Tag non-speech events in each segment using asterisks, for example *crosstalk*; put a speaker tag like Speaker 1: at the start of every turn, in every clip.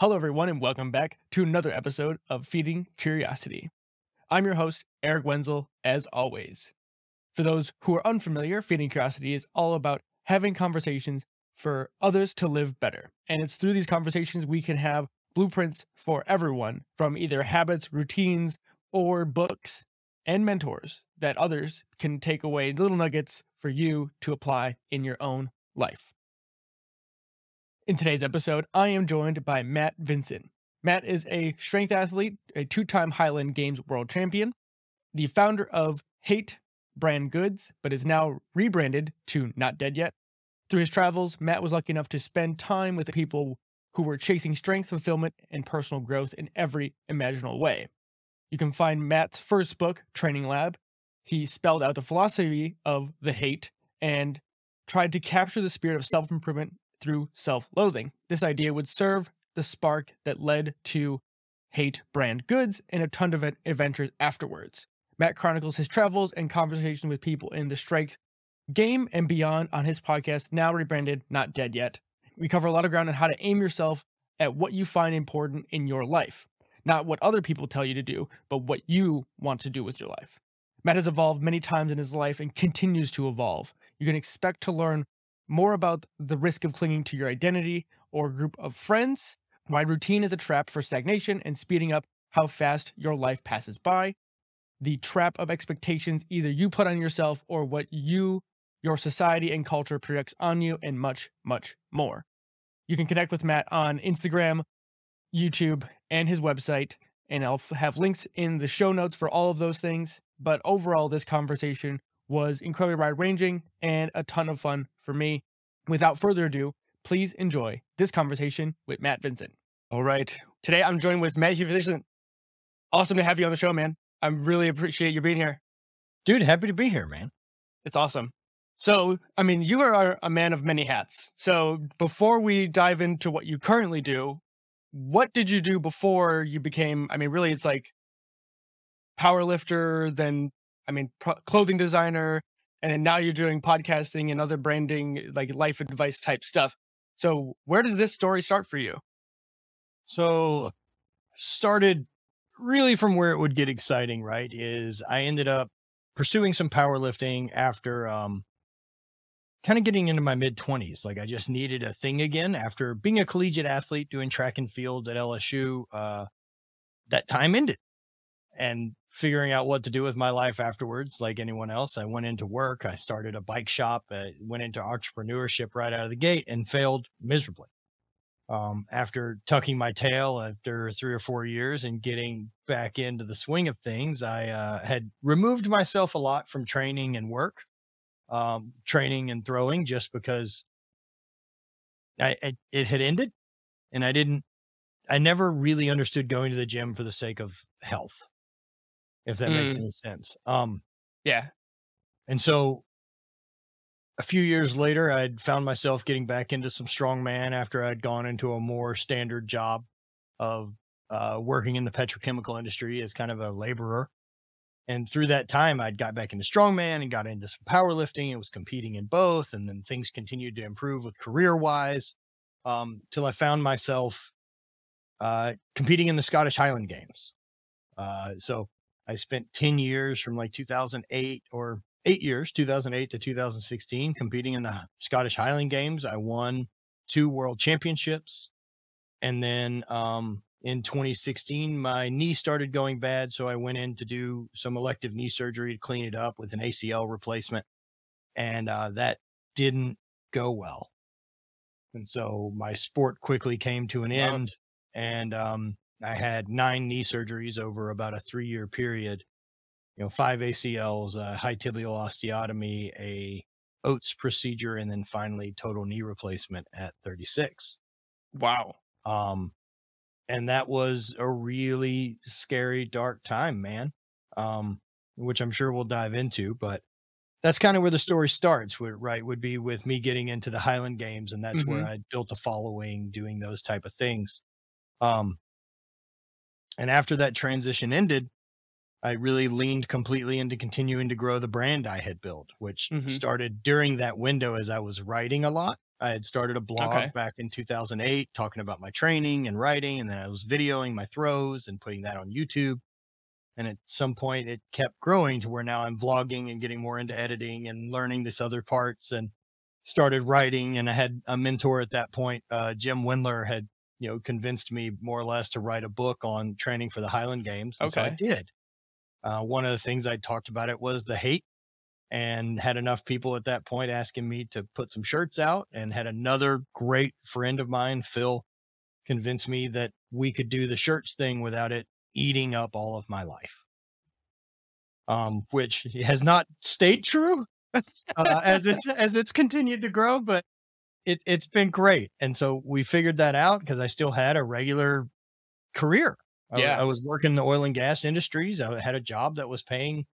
Speaker 1: Hello, everyone, and welcome back to another episode of Feeding Curiosity. I'm your host, Eric Wenzel, as always. For those who are unfamiliar, Feeding Curiosity is all about having conversations for others to live better. And it's through these conversations we can have blueprints for everyone from either habits, routines, or books and mentors that others can take away little nuggets for you to apply in your own life. In today's episode, I am joined by Matt Vincent. Matt is a strength athlete, a two time Highland Games world champion, the founder of Hate Brand Goods, but is now rebranded to Not Dead Yet. Through his travels, Matt was lucky enough to spend time with people who were chasing strength, fulfillment, and personal growth in every imaginable way. You can find Matt's first book, Training Lab. He spelled out the philosophy of the hate and tried to capture the spirit of self improvement through self loathing. This idea would serve the spark that led to Hate Brand Goods and a ton of adventures afterwards. Matt chronicles his travels and conversations with people in the strength game and beyond on his podcast, now rebranded Not Dead Yet. We cover a lot of ground on how to aim yourself at what you find important in your life, not what other people tell you to do, but what you want to do with your life. Matt has evolved many times in his life and continues to evolve. You can expect to learn more about the risk of clinging to your identity or group of friends, why routine is a trap for stagnation and speeding up how fast your life passes by, the trap of expectations either you put on yourself or what you, your society, and culture projects on you, and much, much more. You can connect with Matt on Instagram, YouTube, and his website, and I'll have links in the show notes for all of those things. But overall, this conversation was incredibly wide ranging and a ton of fun for me. Without further ado, please enjoy this conversation with Matt Vincent. All right. Today I'm joined with Matthew Vincent. Awesome to have you on the show, man. I really appreciate you being here.
Speaker 2: Dude, happy to be here, man.
Speaker 1: It's awesome. So, I mean, you are a man of many hats. So, before we dive into what you currently do, what did you do before you became? I mean, really, it's like power lifter, then I mean, pro- clothing designer, and then now you're doing podcasting and other branding, like life advice type stuff. So, where did this story start for you?
Speaker 2: So, started really from where it would get exciting, right? Is I ended up pursuing some powerlifting after um kind of getting into my mid 20s. Like I just needed a thing again after being a collegiate athlete doing track and field at LSU. Uh that time ended. And figuring out what to do with my life afterwards, like anyone else. I went into work. I started a bike shop. I went into entrepreneurship right out of the gate and failed miserably. Um, after tucking my tail after three or four years and getting back into the swing of things, I uh, had removed myself a lot from training and work, um, training and throwing, just because I, I it had ended, and I didn't. I never really understood going to the gym for the sake of health if that mm. makes any sense. Um,
Speaker 1: yeah.
Speaker 2: And so a few years later, I'd found myself getting back into some strongman after I'd gone into a more standard job of uh, working in the petrochemical industry as kind of a laborer. And through that time, I'd got back into strongman and got into some powerlifting and was competing in both. And then things continued to improve with career wise um, till I found myself uh, competing in the Scottish Highland Games. Uh, so I spent 10 years from like 2008 or eight years, 2008 to 2016, competing in the Scottish Highland Games. I won two world championships. And then um, in 2016, my knee started going bad. So I went in to do some elective knee surgery to clean it up with an ACL replacement. And uh, that didn't go well. And so my sport quickly came to an wow. end. And um, I had nine knee surgeries over about a three year period. You know, five ACLs, a high tibial osteotomy, a OATS procedure, and then finally total knee replacement at 36.
Speaker 1: Wow.
Speaker 2: Um, and that was a really scary, dark time, man. Um, which I'm sure we'll dive into, but that's kind of where the story starts, right? Would be with me getting into the Highland Games, and that's mm-hmm. where I built a following doing those type of things. Um, and after that transition ended, I really leaned completely into continuing to grow the brand I had built, which mm-hmm. started during that window as I was writing a lot I had started a blog
Speaker 1: Okay.
Speaker 2: back in 2008 talking about my training and writing, and then I was videoing my throws and putting that on YouTube. And at some point, it kept growing to where now I'm vlogging and getting more into editing and learning this other parts and started writing. And I had a mentor at that point, uh, Jim Wendler, had you know convinced me more or less to write a book on training for the Highland Games. And so I did. Uh, one of the things I talked about it was the hate and had enough people at that point asking me to put some shirts out and had another great friend of mine phil convince me that we could do the shirts thing without it eating up all of my life um which has not stayed true uh, as it's as it's continued to grow but it, it's been great and so we figured that out because i still had a regular career I,
Speaker 1: Yeah.
Speaker 2: I was working in the oil and gas industries i had a job that was paying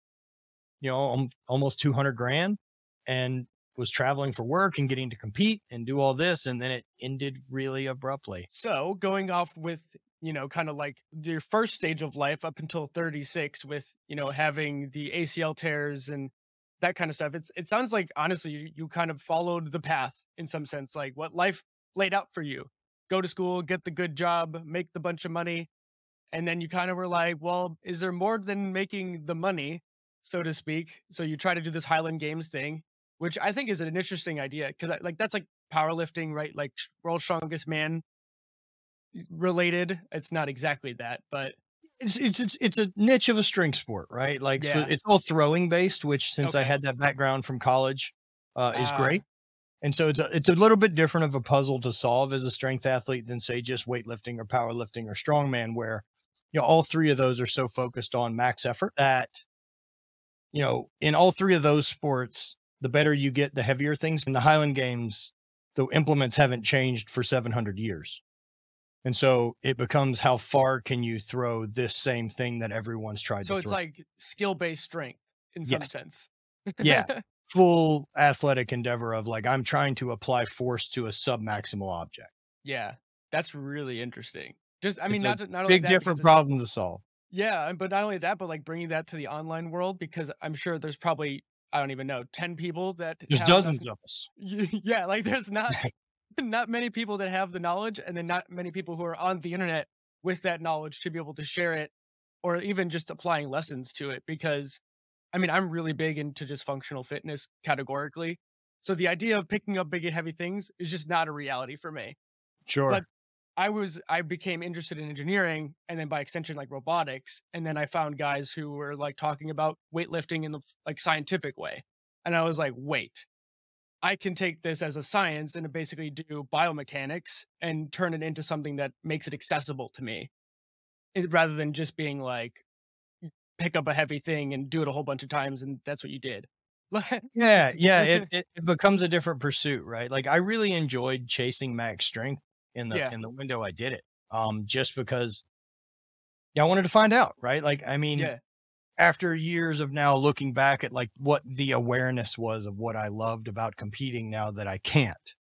Speaker 2: you know, almost 200 grand and was traveling for work and getting to compete and do all this. And then it ended really abruptly.
Speaker 1: So going off with, you know, kind of like your first stage of life up until 36 with, you know, having the ACL tears and that kind of stuff. It's it sounds like honestly you, you kind of followed the path in some sense, like what life laid out for you. Go to school, get the good job, make the bunch of money. And then you kind of were like, well, is there more than making the money, so to speak? So you try to do this Highland Games thing, which I think is an interesting idea because like that's like powerlifting, right? Like world's strongest man related. It's not exactly that, but
Speaker 2: It's, it's, it's, it's a niche of a string sport, right? Like so it's all throwing based, which since I had that background from college, uh, is
Speaker 1: Ah.
Speaker 2: great. And so it's a, it's a little bit different of a puzzle to solve as a strength athlete than say just weightlifting or powerlifting or strongman, where you know all three of those are so focused on max effort that you know in all three of those sports, the better you get, the heavier things. In the Highland Games, the implements haven't changed for 700 years. And so it becomes how far can you throw this same thing that everyone's tried
Speaker 1: so
Speaker 2: to So
Speaker 1: it's
Speaker 2: throw.
Speaker 1: like skill based strength in some
Speaker 2: Yes.
Speaker 1: sense.
Speaker 2: Yeah. *laughs* Full athletic endeavor of like I'm trying to apply force to a submaximal object.
Speaker 1: yeah. That's really interesting. Just I mean,
Speaker 2: It's a
Speaker 1: not not only
Speaker 2: Big
Speaker 1: that,
Speaker 2: different problem to solve.
Speaker 1: Yeah, but not only that, but like bringing that to the online world because I'm sure there's probably I don't even know ten people that
Speaker 2: There's
Speaker 1: have enough-
Speaker 2: dozens of us. *laughs*
Speaker 1: yeah, like there's not *laughs* *laughs* not many people that have the knowledge, and then not many people who are on the internet with that knowledge to be able to share it, or even just applying lessons to it. Because I mean, I'm really big into just functional fitness categorically, so the idea of picking up big and heavy things is just not a reality for me.
Speaker 2: Sure.
Speaker 1: But- I was I became interested in engineering and then by extension like robotics and then I found guys who were like talking about weightlifting in the like scientific way and I was like wait I can take this as a science and basically do biomechanics and turn it into something that makes it accessible to me it- rather than just being like pick up a heavy thing and do it a whole bunch of times and that's what you did *laughs*
Speaker 2: yeah, yeah. It, *laughs* it it becomes a different pursuit, right? Like I really enjoyed chasing max strength in the
Speaker 1: Yeah.
Speaker 2: in the window I did it. Um, just because yeah, I wanted to find out, right? Like I mean,
Speaker 1: yeah
Speaker 2: after years of now looking back at like what the awareness was of what I loved about competing now that I can't,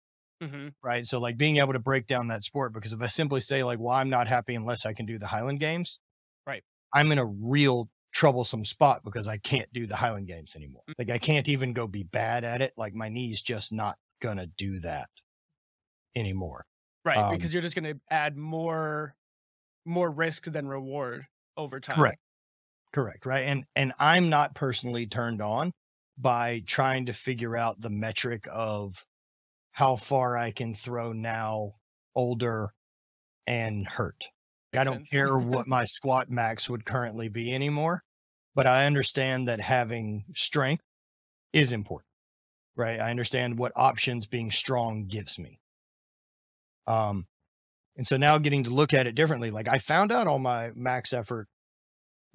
Speaker 1: hmm
Speaker 2: right? So like being able to break down that sport because if I simply say like, well, I'm not happy unless I can do the Highland Games,
Speaker 1: Right.
Speaker 2: I'm in a real troublesome spot because I can't do the Highland Games anymore.
Speaker 1: Mm.
Speaker 2: Like I can't even go be bad at it. Like my knee's just not gonna do that anymore.
Speaker 1: right
Speaker 2: Um,
Speaker 1: because you're just going to add more more risk than reward over time
Speaker 2: Correct. Correct. Right. And and I'm not personally turned on by trying to figure out the metric of how far I can throw now older and hurt. I don't
Speaker 1: sense.
Speaker 2: care *laughs* what my squat max would currently be anymore, but I understand that having strength is important. Right. I understand what options being strong gives me. Um and so now getting to look at it differently, like I found out all my max effort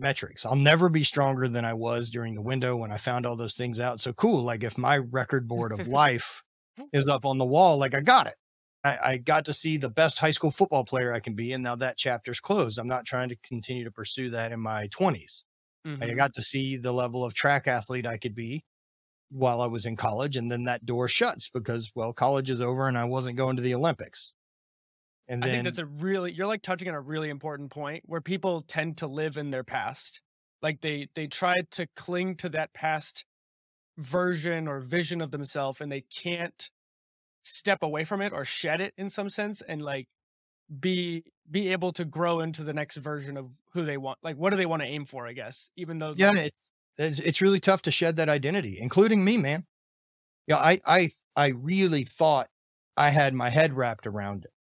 Speaker 2: metrics. I'll never be stronger than I was during the window when I found all those things out. So cool. Like if my record board of *laughs* life is up on the wall, like I got it. I, I got to see the best high school football player I can be. And now that chapter's closed. I'm not trying to continue to pursue that in my 20s. I
Speaker 1: Mhm.
Speaker 2: got to see the level of track athlete I could be while I was in college. And then that door shuts because, well, college is over and I wasn't going to the Olympics. And
Speaker 1: I think that's a really you're like touching on a really important point where people tend to live in their past. Like they they try to cling to that past version or vision of themselves and they can't step away from it or shed it in some sense and like be be able to grow into the next version of who they want like what do they want to aim for i guess even though
Speaker 2: Yeah,
Speaker 1: like,
Speaker 2: it's it's, it's really tough to shed that identity, including me, man. Yeah, I I I really thought I had my head wrapped around it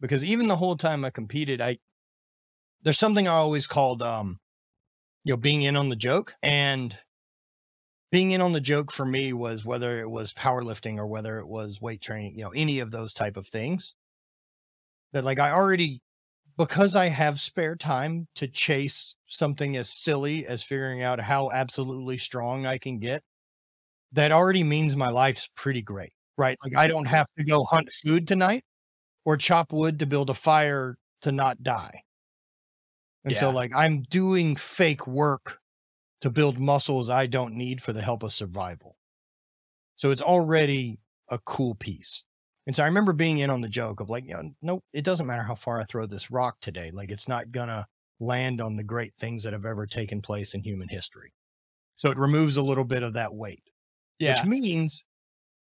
Speaker 2: because even the whole time I competed, I there's something I always called um you know being in on the joke and being in on the joke for me was whether it was powerlifting or whether it was weight training, you know, any of those type of things. That like I already because I have spare time to chase something as silly as figuring out how absolutely strong I can get, that already means my life's pretty great, right? Like I don't have to go hunt food tonight or chop wood to build a fire to not die. And so like I'm doing fake work to build muscles I don't need for the help of survival. So it's already a cool piece. And so I remember being in on the joke of like, you know, nope, it doesn't matter how far I throw this rock today. Like it's not gonna land on the great things that have ever taken place in human history. So it removes a little bit of that weight,
Speaker 1: yeah
Speaker 2: which means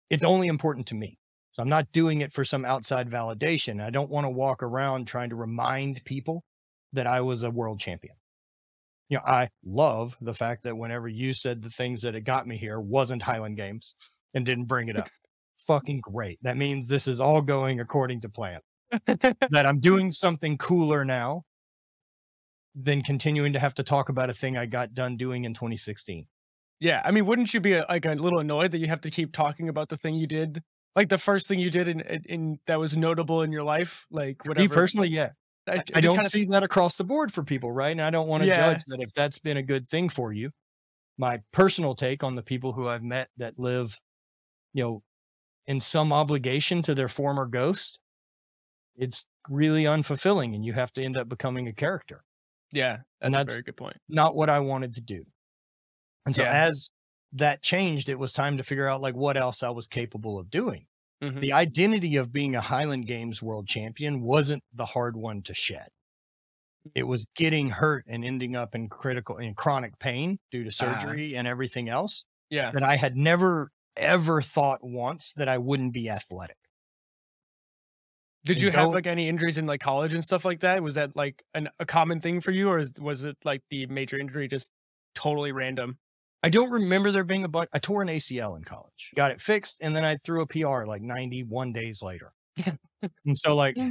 Speaker 2: it's only important to me. So I'm not doing it for some outside validation. I don't want to walk around trying to remind people that I was a world champion. You know, I love the fact that whenever you said the things that it got me here wasn't Highland Games and didn't bring it up. Fucking great. That means this is all going according to plan. that I'm doing something cooler now than continuing to have to talk about a thing I got done doing in 2016.
Speaker 1: yeah i mean wouldn't you be uh, like a little annoyed that you have to keep talking about the thing you did like the first thing you did in, in, in that was notable in your life like whatever
Speaker 2: Me personally, yeah.
Speaker 1: I,
Speaker 2: I
Speaker 1: just
Speaker 2: don't
Speaker 1: kinda-
Speaker 2: see that across the board for people, right? And I don't want to
Speaker 1: Yeah.
Speaker 2: judge that if that's been a good thing for you. My personal take on the people who I've met that live, you know, in some obligation to their former ghost, it's really unfulfilling and you have to end up becoming a character.
Speaker 1: yeah that's,
Speaker 2: And
Speaker 1: a
Speaker 2: that's-
Speaker 1: very good point
Speaker 2: Not what I wanted to do. And so
Speaker 1: Yeah.
Speaker 2: as that changed, it was time to figure out like what else I was capable of doing.
Speaker 1: Mhm.
Speaker 2: The identity of being a Highland Games world champion wasn't the hard one to shed. It was getting hurt and ending up in critical in chronic pain due to
Speaker 1: Ah.
Speaker 2: surgery and everything else
Speaker 1: yeah
Speaker 2: that I had never ever thought once that I wouldn't be athletic.
Speaker 1: Did
Speaker 2: and
Speaker 1: you have like any injuries in like college and stuff like that? Was that like an, a common thing for you, or is, was it like the major injury just totally random?
Speaker 2: I don't remember there being a bunch. I tore an ACL in college, got it fixed, and then I threw a PR like 91 days later. and so, like,
Speaker 1: Yeah.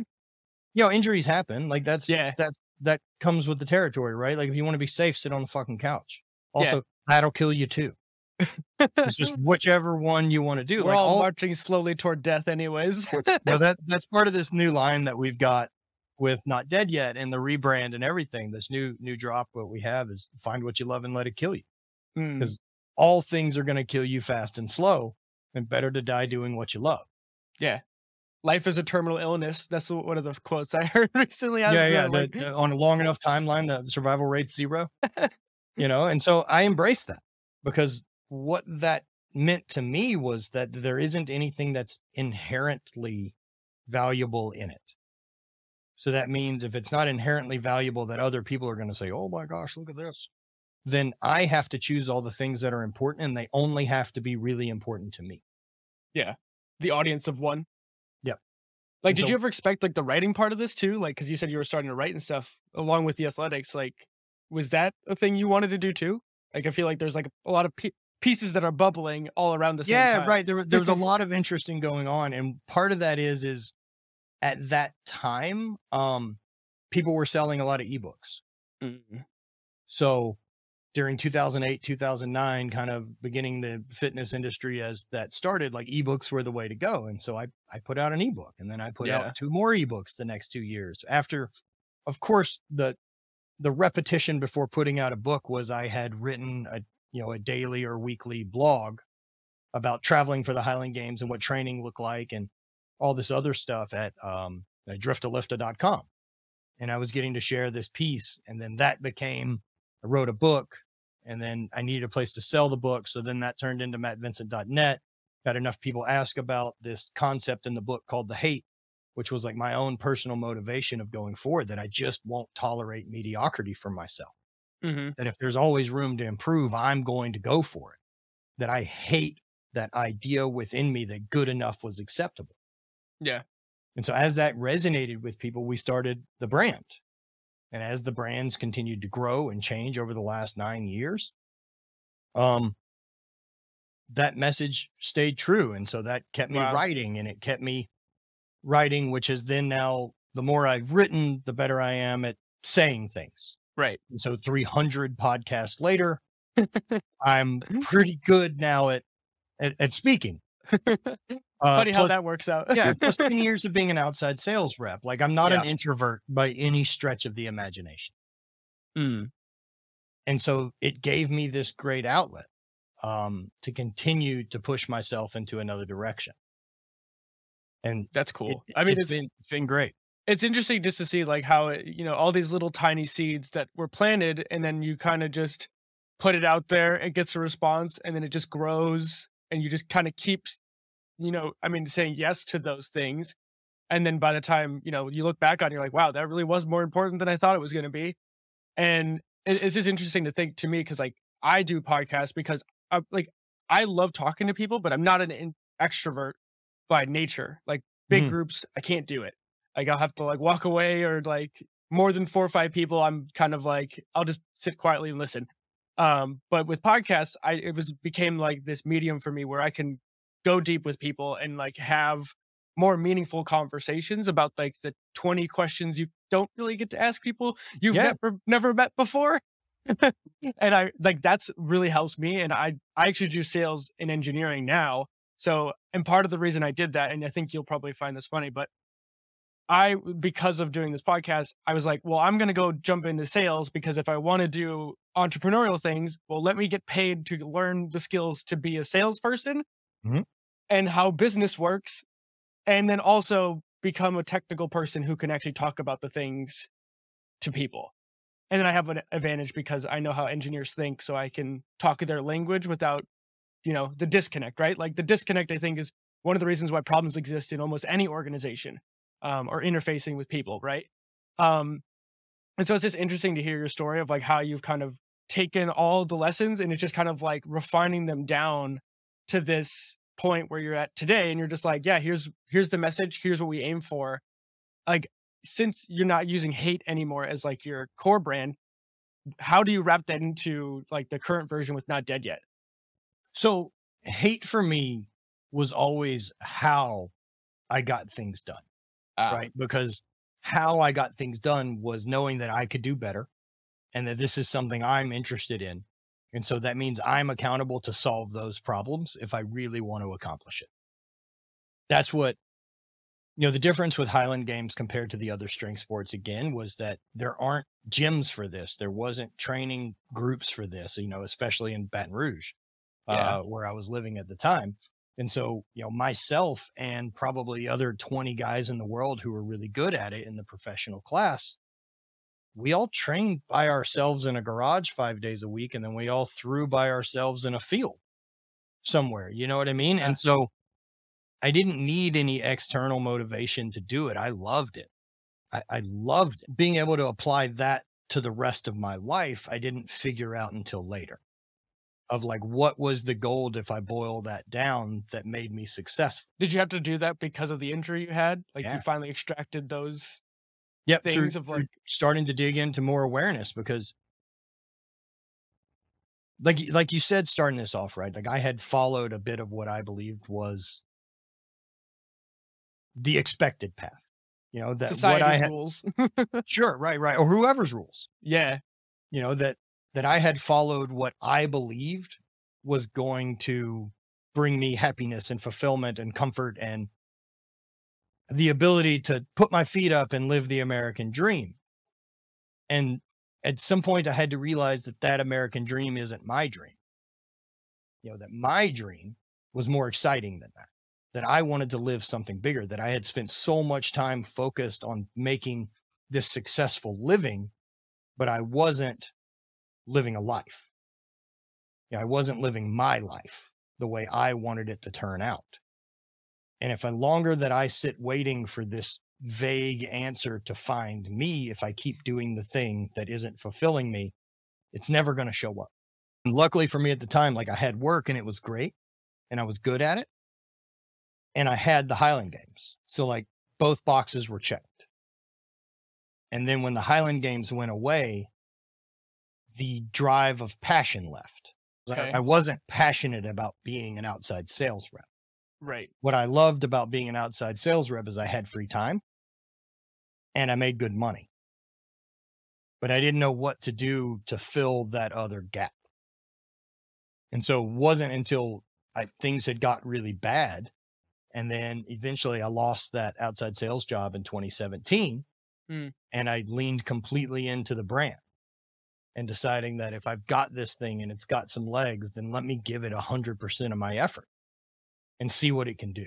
Speaker 2: you know, injuries happen. Like that's
Speaker 1: Yeah.
Speaker 2: that's that comes with the territory, right? Like if you want to be safe, sit on the fucking couch.
Speaker 1: Yeah.
Speaker 2: Also, that'll kill you too. It's just *laughs* whichever one you want to do.
Speaker 1: We're
Speaker 2: like
Speaker 1: all,
Speaker 2: all,
Speaker 1: marching slowly toward death, anyways. *laughs*
Speaker 2: no, that that's part of this new line that we've got with not dead yet and the rebrand and everything. This new new drop, what we have is find what you love and let it kill you.
Speaker 1: Mm,
Speaker 2: 'Cause- All things are going to kill you fast and slow, and better to die doing what you love. Yeah.
Speaker 1: Life is a terminal illness. That's one of the quotes I *laughs* heard recently. I
Speaker 2: yeah, yeah.
Speaker 1: like,
Speaker 2: the- the- on a long enough timeline, the survival rate's zero. *laughs* you know, and so I embraced that because what that meant to me was that there isn't anything that's inherently valuable in it. So that means if it's not inherently valuable, that other people are going to say, "Oh my gosh, look at this," then I have to choose all the things that are important, and they only have to be really important to me. Yeah.
Speaker 1: The audience of one.
Speaker 2: Yep.
Speaker 1: Like,
Speaker 2: And
Speaker 1: did
Speaker 2: so-
Speaker 1: you ever expect like the writing part of this too? Like, because you said you were starting to write and stuff along with the athletics. Like, was that a thing you wanted to do too? Like, I feel like there's like a lot of pe- pieces that are bubbling all around the same
Speaker 2: yeah
Speaker 1: time.
Speaker 2: right there, *laughs* there was a lot of interesting going on and part of that is is at that time um people were selling a lot of ebooks
Speaker 1: Mm.
Speaker 2: so during 2008 2009 kind of beginning the fitness industry as that started like ebooks were the way to go. And so i i put out an ebook and then i put
Speaker 1: Yeah.
Speaker 2: out two more ebooks the next two years. After of course the the repetition before putting out a book was i had written a you know a daily or weekly blog about traveling for the highland games and what training looked like and all this other stuff at um driftalifta.com and i was getting to share this piece and then that became I wrote a book and then I needed a place to sell the book. So then that turned into mattvincent.net. Got enough people ask about this concept in the book called The Hate, which was like my own personal motivation of going forward that I just won't tolerate mediocrity for myself.
Speaker 1: hmm
Speaker 2: That if there's always room to improve, I'm going to go for it. That I hate that idea within me that good enough was acceptable.
Speaker 1: Yeah.
Speaker 2: And so as that resonated with people, we started the brand. And as the brands continued to grow and change over the last nine years, um, that message stayed true. And so that kept me
Speaker 1: Wow.
Speaker 2: writing and it kept me writing, which is then now the more I've written, the better I am at saying things.
Speaker 1: Right.
Speaker 2: And so 300 podcasts later, *laughs* I'm pretty good now at, at, at speaking. *laughs* Uh,
Speaker 1: Funny how that works out. *laughs*
Speaker 2: yeah, plus 10 years of being an outside sales rep. Like I'm not an introvert by any stretch of the imagination.
Speaker 1: Mm.
Speaker 2: And so it gave me this great outlet um, to continue to push myself into another direction. And
Speaker 1: That's cool.
Speaker 2: it,
Speaker 1: I mean,
Speaker 2: it's
Speaker 1: it's
Speaker 2: been, it's been great.
Speaker 1: it's interesting just to see like how it, you know all these little tiny seeds that were planted and then you kind of just put it out there it gets a response and then it just grows and you just kind of keep you know i mean saying yes to those things and then by the time you know you look back on it, you're like wow that really was more important than i thought it was going to be and it's just interesting to think to me because like i do podcasts because I, like i love talking to people but i'm not an extrovert by nature like big
Speaker 2: Mhm.
Speaker 1: groups i can't do it like I'll have to like walk away or like more than four or five people. I'm kind of like I'll just sit quietly and listen. Um, but with podcasts, I it was became like this medium for me where I can go deep with people and like have more meaningful conversations about like the 20 questions you don't really get to ask people you've
Speaker 2: Yeah.
Speaker 1: never never met before. *laughs* and I like that's really helps me. And I I actually do sales and engineering now. So and part of the reason I did that, and I think you'll probably find this funny, but I because of doing this podcast, I was like, well, I'm going to go jump into sales because if I want to do entrepreneurial things, well, let me get paid to learn the skills to be a salesperson
Speaker 2: Mhm.
Speaker 1: and how business works, and then also become a technical person who can actually talk about the things to people. And then I have an advantage because I know how engineers think, so I can talk their language without, you know, the disconnect, right? Like the disconnect, I think, is one of the reasons why problems exist in almost any organization um, or interfacing with people, right? Um, and so it's just interesting to hear your story of like how you've kind of taken all the lessons and it's just kind of like refining them down to this point where you're at today, and you're just like, yeah, here's here's the message, here's what we aim for. Like since you're not using hate anymore as like your core brand, how do you wrap that into like the current version with not dead yet?
Speaker 2: So hate for me was always how I got things done.
Speaker 1: Ah,
Speaker 2: right? Because how I got things done was knowing that I could do better and that this is something I'm interested in. And so that means I'm accountable to solve those problems if I really want to accomplish it. That's what, you know, the difference with Highland Games compared to the other strength sports again was that there aren't gyms for this. There wasn't training groups for this, you know, especially in Baton Rouge,
Speaker 1: Yeah.
Speaker 2: uh, where I was living at the time. And so, you know, myself and probably other 20 guys in the world who were really good at it in the professional class, we all trained by ourselves in a garage five days a week. And then we all threw by ourselves in a field somewhere. You know what I mean?
Speaker 1: Yeah.
Speaker 2: And so I didn't need any external motivation to do it. I loved it. I, I loved it. being able to apply that to the rest of my life. I didn't figure out until later of like what was the gold if I boil that down that made me successful.
Speaker 1: Did you have to do that because of the injury you had? Like
Speaker 2: Yeah.
Speaker 1: you finally extracted those
Speaker 2: Yep, through-
Speaker 1: things of like
Speaker 2: starting to dig into more awareness because like like you said starting this off right like I had followed a bit of what I believed was the expected path. You know that what I had
Speaker 1: rules. *laughs*
Speaker 2: sure right right or whoever's rules.
Speaker 1: yeah.
Speaker 2: you know that that i had followed what i believed was going to bring me happiness and fulfillment and comfort and the ability to put my feet up and live the american dream. And at some point i had to realize that that american dream isn't my dream. You know that my dream was more exciting than that that i wanted to live something bigger that i had spent so much time focused on making this successful living but I wasn't living a life. Yeah, I wasn't mm-hmm. living my life the way I wanted it to turn out. And if the longer that I sit waiting for this vague answer to find me, if I keep doing the thing that isn't fulfilling me, it's never going to show up. And luckily for me at the time, like I had work and it was great. and I was good at it. And I had the Highland games. So like both boxes were checked. And then when the Highland games went away, the drive of passion left.
Speaker 1: Okay.
Speaker 2: I, I wasn't passionate about being an outside sales rep.
Speaker 1: Right.
Speaker 2: What I loved about being an outside sales rep is I had free time and I made good money. But I didn't know what to do to fill that other gap. And so it wasn't until I, things had got really bad. And then eventually I lost that outside sales job in 2017.
Speaker 1: Mm.
Speaker 2: And I leaned completely into the brand and deciding that if I've got this thing and it's got some legs, then let me give it 100% of my effort and see what it can do.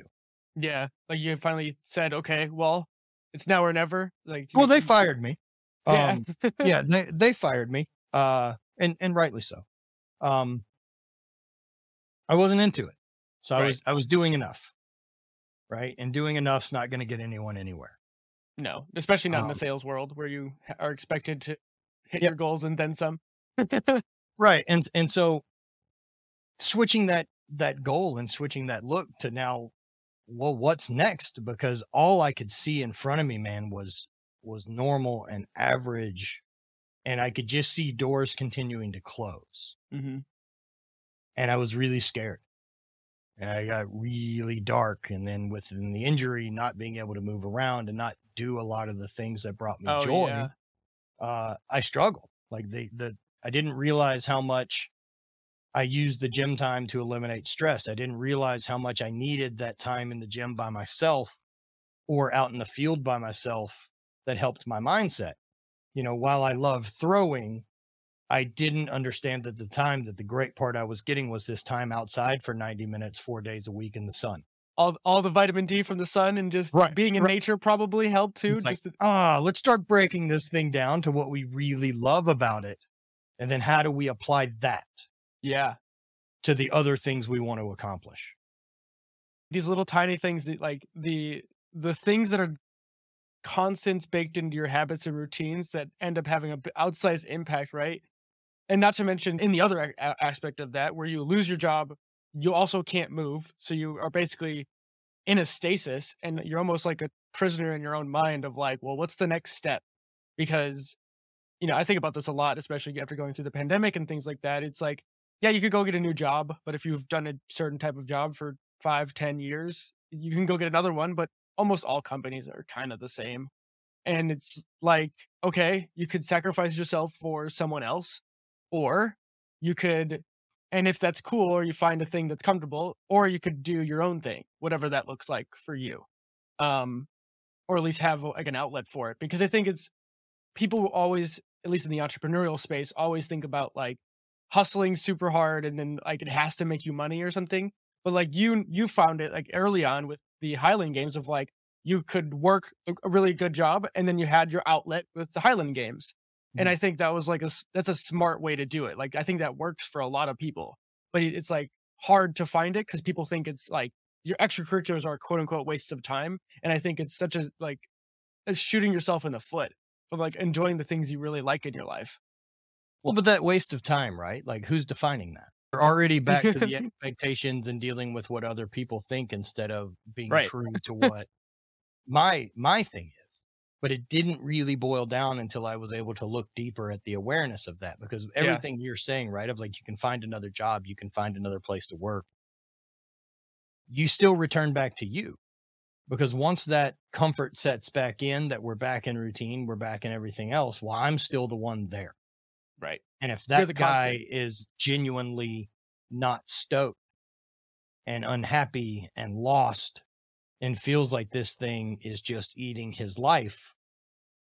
Speaker 1: Yeah. Like you finally said, okay, well, it's now or never. Like
Speaker 2: Well, they fired me.
Speaker 1: Yeah.
Speaker 2: Um, *laughs* yeah, they they fired me, uh, and and rightly so. Um, I wasn't into it, so I was I was doing enough, right? And doing enough's not going to get anyone anywhere.
Speaker 1: no, especially not in the
Speaker 2: Um,
Speaker 1: sales world where you are expected to hit
Speaker 2: Yep.
Speaker 1: your goals and then some.
Speaker 2: Right. And and so switching that that goal and switching that look to now well what's next because all I could see in front of me man was was normal and average and I could just see doors continuing to close
Speaker 1: hmm
Speaker 2: and I was really scared. And I got really dark and then within the injury not being able to move around and not do a lot of the things that brought me
Speaker 1: Oh,
Speaker 2: joy
Speaker 1: yeah.
Speaker 2: Uh, I struggled. Like the the I didn't realize how much I used the gym time to eliminate stress. I didn't realize how much I needed that time in the gym by myself or out in the field by myself that helped my mindset. You know, while I love throwing, I didn't understand at the time that the great part I was getting was this time outside for 90 minutes, four days a week in the sun.
Speaker 1: All all the vitamin D from the sun and just
Speaker 2: Right,
Speaker 1: being in
Speaker 2: right.
Speaker 1: nature probably helped too.
Speaker 2: It's like,
Speaker 1: just to-
Speaker 2: ah, let's start breaking this thing down to what we really love about it. And then how do we apply that
Speaker 1: yeah.
Speaker 2: to the other things we want to accomplish?
Speaker 1: these little tiny things that like the the things that are constants baked into your habits and routines that end up having a outsized impact right and not to mention in the other a- aspect of that where you lose your job you also can't move so you are basically in a stasis and you're almost like a prisoner in your own mind of like well what's the next step? Because you know i think about this a lot especially after going through the pandemic and things like that it's like yeah you could go get a new job but if you've done a certain type of job for five ten years you can go get another one but almost all companies are kind of the same. And it's like okay you could sacrifice yourself for someone else or you could and if that's cool or you find a thing that's comfortable or you could do your own thing whatever that looks like for you um or at least have like an outlet for it because i think it's people will always at least in the entrepreneurial space always think about like hustling super hard and then like it has to make you money or something but like you you found it like early on with the highland games of like you could work a a really good job and then you had your outlet with the highland games and
Speaker 2: Mhm.
Speaker 1: i think that was like a that's a smart way to do it like i think that works for a lot of people but it's like hard to find it because people think it's like your extracurriculars are quote unquote wastes of time and i think it's such a like a shooting yourself in the foot of like enjoying the things you really like in your life
Speaker 2: Well, but that waste of time, right? Like who's defining that? We're already back to the *laughs* expectations and dealing with what other people think instead of being
Speaker 1: Right.
Speaker 2: true to *laughs* what my my thing is. But it didn't really boil down until I was able to look deeper at the awareness of that because everything you're saying, right? Of like you can find another job, you can find another place to work. You still return back to you. Because once that comfort sets back in, that we're back in routine, we're back in everything else, well, I'm still the one there.
Speaker 1: right
Speaker 2: And if that guy
Speaker 1: constant.
Speaker 2: is genuinely not stoked and unhappy and lost and feels like this thing is just eating his life,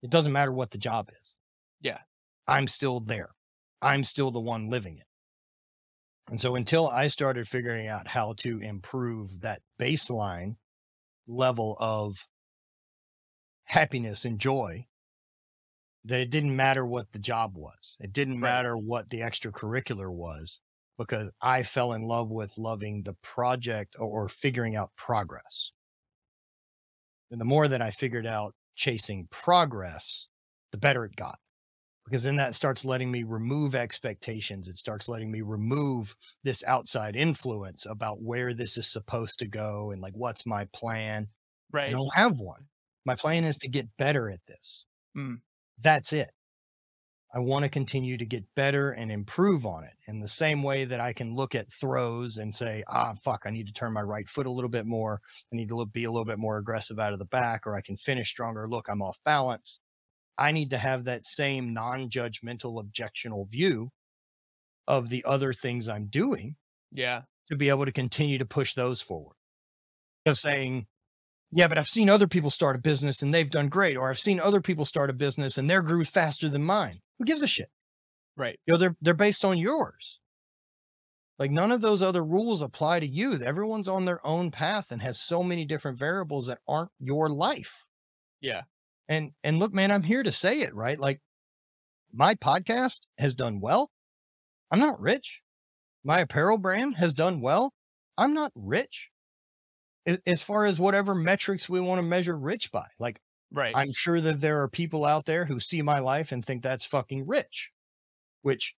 Speaker 2: it doesn't matter what the job is.
Speaker 1: Yeah.
Speaker 2: I'm still there. I'm still the one living it. And so until I started figuring out how to improve that baseline level of happiness and joy, that it didn't matter what the job was. It didn't
Speaker 1: Right.
Speaker 2: matter what the extracurricular was because I fell in love with loving the project or, or figuring out progress. And the more that I figured out chasing progress, the better it got because then that starts letting me remove expectations. It starts letting me remove this outside influence about where this is supposed to go and like what's my plan.
Speaker 1: Right.
Speaker 2: I don't have one. My plan is to get better at this.
Speaker 1: Mm.
Speaker 2: That's it. I want to continue to get better and improve on it in the same way that I can look at throws and say, ah, fuck, I need to turn my right foot a little bit more. I need to look, be a little bit more aggressive out of the back, or I can finish stronger. Look, I'm off balance. I need to have that same non judgmental, objectional view of the other things I'm doing
Speaker 1: Yeah.
Speaker 2: to be able to continue to push those forward. Of saying, yeah, but I've seen other people start a business and they've done great, or I've seen other people start a business and their grew faster than mine. Who gives a shit?
Speaker 1: Right.
Speaker 2: You know, they're they're based on yours. Like none of those other rules apply to you. Everyone's on their own path and has so many different variables that aren't your life.
Speaker 1: Yeah.
Speaker 2: And and look, man, I'm here to say it, right? Like my podcast has done well. I'm not rich. My apparel brand has done well. I'm not rich. As far as whatever metrics we want to measure rich by, like
Speaker 1: Right.
Speaker 2: I'm sure that there are people out there who see my life and think that's fucking rich, which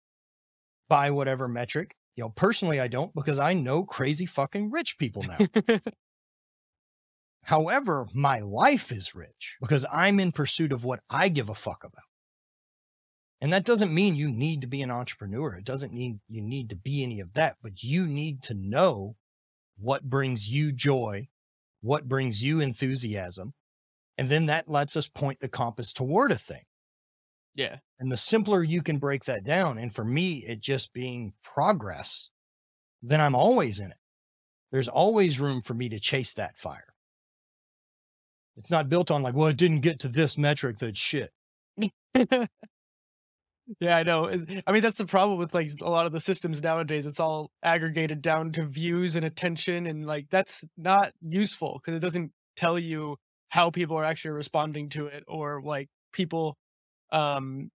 Speaker 2: by whatever metric, you know, personally, I don't because I know crazy fucking rich people now. *laughs* However, my life is rich because I'm in pursuit of what I give a fuck about. And that doesn't mean you need to be an entrepreneur. It doesn't mean you need to be any of that, but you need to know what brings you joy, what brings you enthusiasm. And then that lets us point the compass toward a thing.
Speaker 1: yeah.
Speaker 2: And the simpler you can break that down, and for me, it just being progress, then I'm always in it. There's always room for me to chase that fire. It's not built on like, well, it didn't get to this metric. that shit. *laughs*
Speaker 1: yeah, I know. I mean, that's the problem with like a lot of the systems nowadays. It's all aggregated down to views and attention, and like that's not useful because it doesn't tell you how people are actually responding to it or like people, um,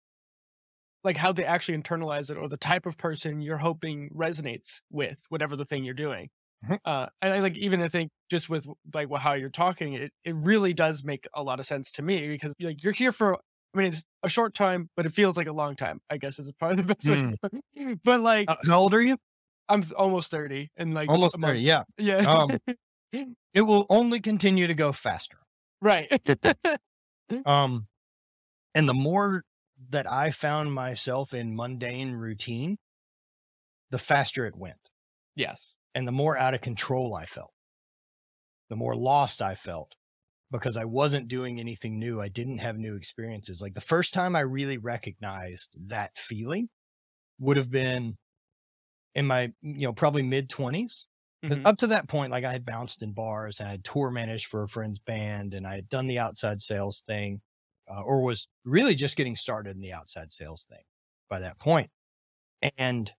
Speaker 1: like how they actually internalize it or the type of person you're hoping resonates with whatever the thing you're doing.
Speaker 2: Mhm.
Speaker 1: Uh, and I like even I think just with like how you're talking, it it really does make a lot of sense to me because like you're here for I mean, it's a short time, but it feels like a long time. I guess is probably the best way. to put it. But like,
Speaker 2: Uh, how old are you?
Speaker 1: I'm almost thirty, and like
Speaker 2: Almost 30. Yeah.
Speaker 1: Yeah,
Speaker 2: Um, *laughs* It will only continue to go faster.
Speaker 1: Right. *laughs*
Speaker 2: Um, and the more that I found myself in mundane routine, the faster it went.
Speaker 1: yes.
Speaker 2: and the more out of control I felt, the more lost I felt because I wasn't doing anything new. I didn't have new experiences. Like the first time I really recognized that feeling would have been in my, you know, probably mid 20s.
Speaker 1: Mhm.
Speaker 2: Up to that point, like I had bounced in bars and I had tour managed for a friend's band and I had done the outside sales thing uh, or was really just getting started in the outside sales thing by that point. And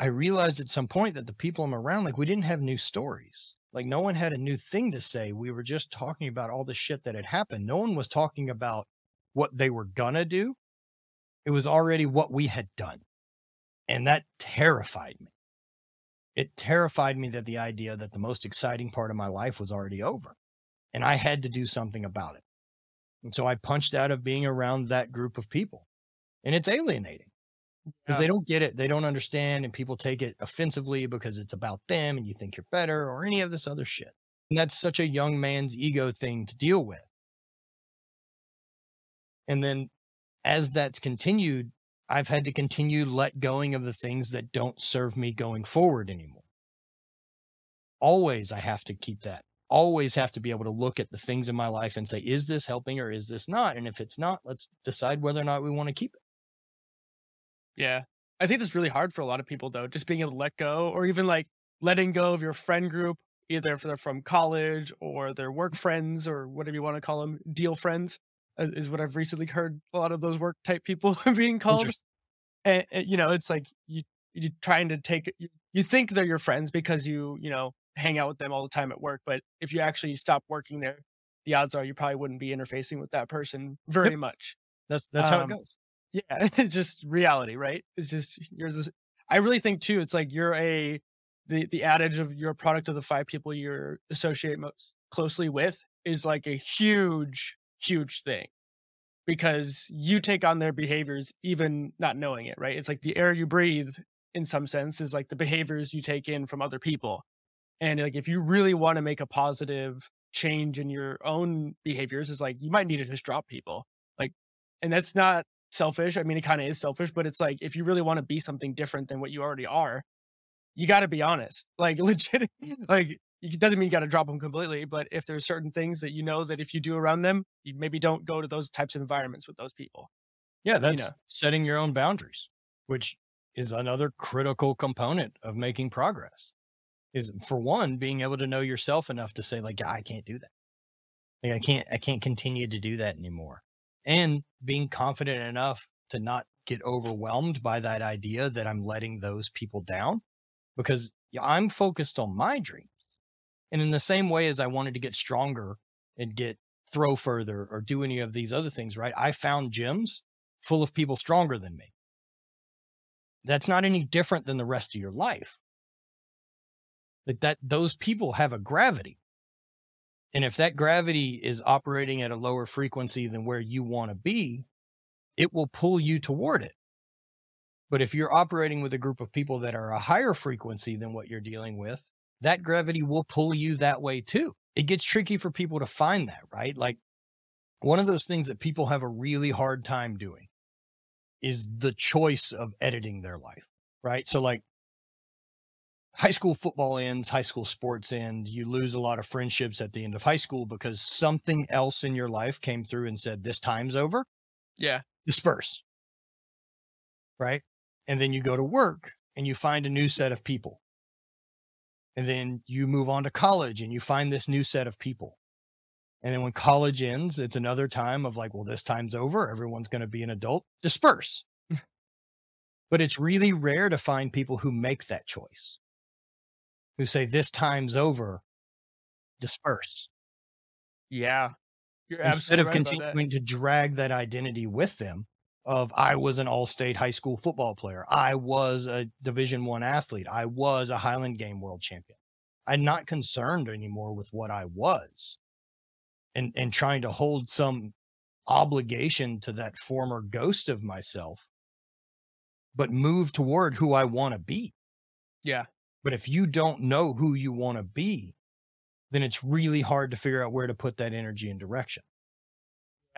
Speaker 2: I realized at some point that the people I'm around, like we didn't have new stories. Like no one had a new thing to say. We were just talking about all the shit that had happened. No one was talking about what they were gonna do. It was already what we had done. And that terrified me. It terrified me that the idea that the most exciting part of my life was already over. And I had to do something about it. And so I punched out of being around that group of people. And it's alienating because
Speaker 1: Yeah.
Speaker 2: they don't get it, they don't understand, and people take it offensively because it's about them and you think you're better or any of this other shit. And that's such a young man's ego thing to deal with. And then as that's continued, I've had to continue let going of the things that don't serve me going forward anymore. Always I have to keep that. Always have to be able to look at the things in my life and say, is this helping or is this not? And if it's not, let's decide whether or not we want to keep it.
Speaker 1: Yeah. I think that's really hard for a lot of people though, just being able to let go or even like letting go of your friend group, either if they're from college or their work friends or whatever you want to call them, deal friends is what I've recently heard a lot of those work type people *laughs* being called. And, and, you know, it's like you you trying to take you, you think they're your friends because you, you know, hang out with them all the time at work, but if you actually stop working there, the odds are you probably wouldn't be interfacing with that person very much.
Speaker 2: That's that's how
Speaker 1: Um,
Speaker 2: it goes.
Speaker 1: Yeah, *laughs* it's just reality, right? It's just you're this. I really think too. It's like you're a the the adage of you're a product of the five people you're associate most closely with is like a huge huge thing because you take on their behaviors even not knowing it, right? It's like the air you breathe in some sense is like the behaviors you take in from other people. And like if you really want to make a positive change in your own behaviors, is like you might need to just drop people. Like and that's not selfish. I mean it kind of is selfish, but it's like if you really want to be something different than what you already are, you got to be honest. Like *laughs* legit like it doesn't mean you got to drop them completely, but if there's certain things that you know that if you do around them, you maybe don't go to those types of environments with those people.
Speaker 2: Yeah, that's you know. setting your own boundaries, which is another critical component of making progress. Is for one, being able to know yourself enough to say, like, I can't do that. Like, I can't, I can't continue to do that anymore. And being confident enough to not get overwhelmed by that idea that I'm letting those people down because I'm focused on my dream and in the same way as I wanted to get stronger and get throw further or do any of these other things, right? I found gyms full of people stronger than me. That's not any different than the rest of your life. Like that those people have a gravity. And if that gravity is operating at a lower frequency than where you want to be, it will pull you toward it. But if you're operating with a group of people that are a higher frequency than what you're dealing with, that gravity will pull you that way too. It gets tricky for people to find that, right? Like one of those things that people have a really hard time doing is the choice of editing their life, right? So, like, high school football ends, high school sports end, you lose a lot of friendships at the end of high school because something else in your life came through and said, This time's over.
Speaker 1: Yeah.
Speaker 2: Disperse. Right. And then you go to work and you find a new set of people and then you move on to college and you find this new set of people. And then when college ends, it's another time of like, well, this time's over. Everyone's going to be an adult. Disperse. *laughs* but it's really rare to find people who make that choice, who say, this time's over, disperse.
Speaker 1: Yeah.
Speaker 2: Instead of continuing to drag that identity with them, of I was an all-state high school football player. I was a division 1 athlete. I was a Highland game world champion. I'm not concerned anymore with what I was and and trying to hold some obligation to that former ghost of myself but move toward who I want to be.
Speaker 1: Yeah.
Speaker 2: But if you don't know who you want to be, then it's really hard to figure out where to put that energy and direction.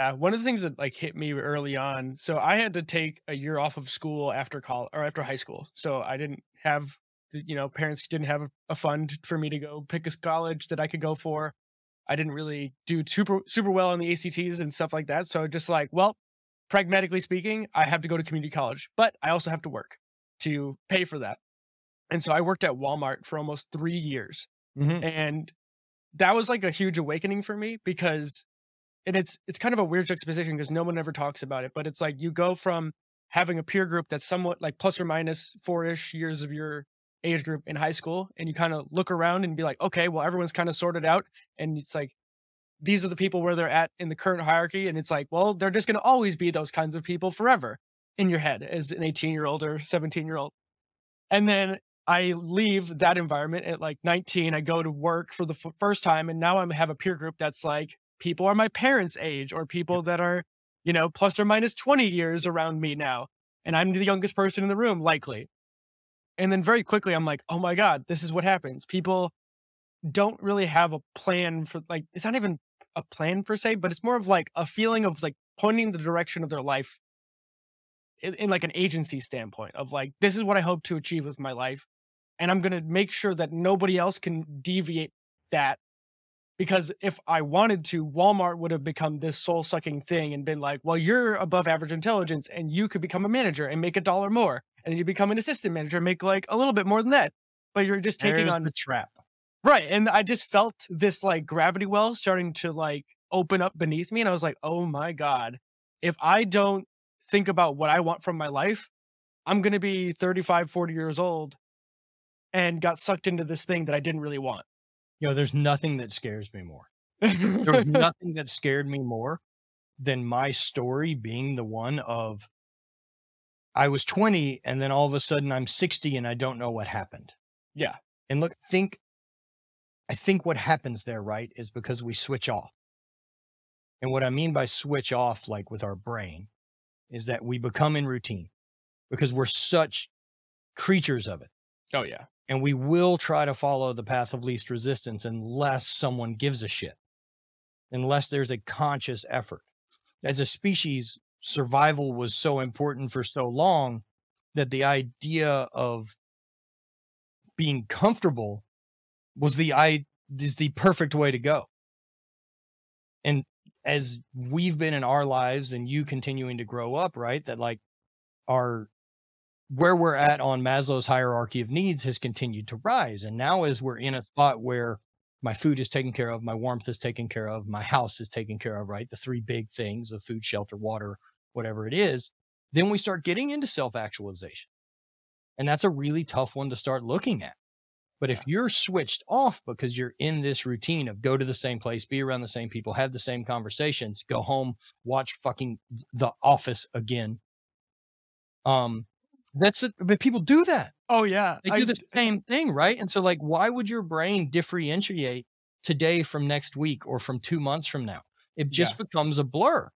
Speaker 1: Yeah, one of the things that like hit me early on. So I had to take a year off of school after college or after high school. So I didn't have, you know, parents didn't have a fund for me to go pick a college that I could go for. I didn't really do super super well on the ACTs and stuff like that. So just like, well, pragmatically speaking, I have to go to community college, but I also have to work to pay for that. And so I worked at Walmart for almost three years. Mm-hmm. And that was like a huge awakening for me because and it's it's kind of a weird juxtaposition because no one ever talks about it but it's like you go from having a peer group that's somewhat like plus or minus four-ish years of your age group in high school and you kind of look around and be like okay well everyone's kind of sorted out and it's like these are the people where they're at in the current hierarchy and it's like well they're just going to always be those kinds of people forever in your head as an 18 year old or 17 year old and then I leave that environment at like 19. I go to work for the f- first time, and now I have a peer group that's like people are my parents' age or people that are, you know, plus or minus 20 years around me now. And I'm the youngest person in the room, likely. And then very quickly, I'm like, oh my God, this is what happens. People don't really have a plan for, like, it's not even a plan per se, but it's more of like a feeling of like pointing the direction of their life in, in like an agency standpoint of like, this is what I hope to achieve with my life. And I'm going to make sure that nobody else can deviate that because if I wanted to, Walmart would have become this soul sucking thing and been like, well, you're above average intelligence and you could become a manager and make a dollar more. And then you become an assistant manager and make like a little bit more than that. But you're just taking
Speaker 2: There's
Speaker 1: on
Speaker 2: the trap.
Speaker 1: Right. And I just felt this like gravity well starting to like open up beneath me. And I was like, oh my God, if I don't think about what I want from my life, I'm going to be 35, 40 years old and got sucked into this thing that I didn't really want
Speaker 2: you know, there's nothing that scares me more. there was *laughs* nothing that scared me more than my story being the one of I was 20 and then all of a sudden I'm 60 and I don't know what happened.
Speaker 1: Yeah.
Speaker 2: And look, think I think what happens there, right, is because we switch off. And what I mean by switch off, like with our brain, is that we become in routine because we're such creatures of it.
Speaker 1: Oh yeah.
Speaker 2: And we will try to follow the path of least resistance unless someone gives a shit, unless there's a conscious effort. As a species, survival was so important for so long that the idea of being comfortable was the i is the perfect way to go. And as we've been in our lives and you continuing to grow up, right? That like our where we're at on Maslow's hierarchy of needs has continued to rise. And now as we're in a spot where my food is taken care of, my warmth is taken care of, my house is taken care of, right? The three big things of food, shelter, water, whatever it is, then we start getting into self-actualization. And that's a really tough one to start looking at. But if you're switched off because you're in this routine of go to the same place, be around the same people, have the same conversations, go home, watch fucking The Office again. Um, that's it. But people do that.
Speaker 1: Oh yeah.
Speaker 2: They do the same thing, right? And so, like, why would your brain differentiate today from next week or from two months from now? It just
Speaker 1: Yeah.
Speaker 2: becomes a blur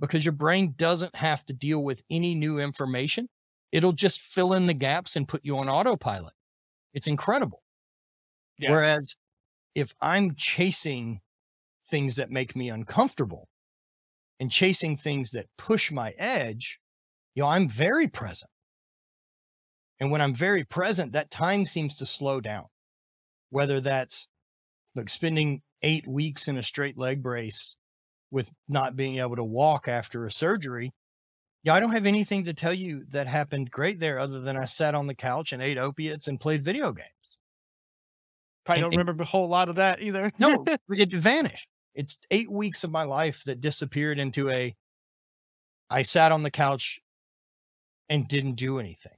Speaker 2: because your brain doesn't have to deal with any new information. It'll just fill in the gaps and put you on autopilot. It's incredible.
Speaker 1: Yeah.
Speaker 2: Whereas if I'm chasing things that make me uncomfortable and chasing things that push my edge, you know, I'm very present. And when I'm very present, that time seems to slow down. Whether that's like spending eight weeks in a straight leg brace with not being able to walk after a surgery. Yeah, I don't have anything to tell you that happened great there other than I sat on the couch and ate opiates and played video games.
Speaker 1: Probably
Speaker 2: and-
Speaker 1: don't remember a whole lot of that either.
Speaker 2: No, *laughs* it vanished. It's eight weeks of my life that disappeared into a I sat on the couch and didn't do anything.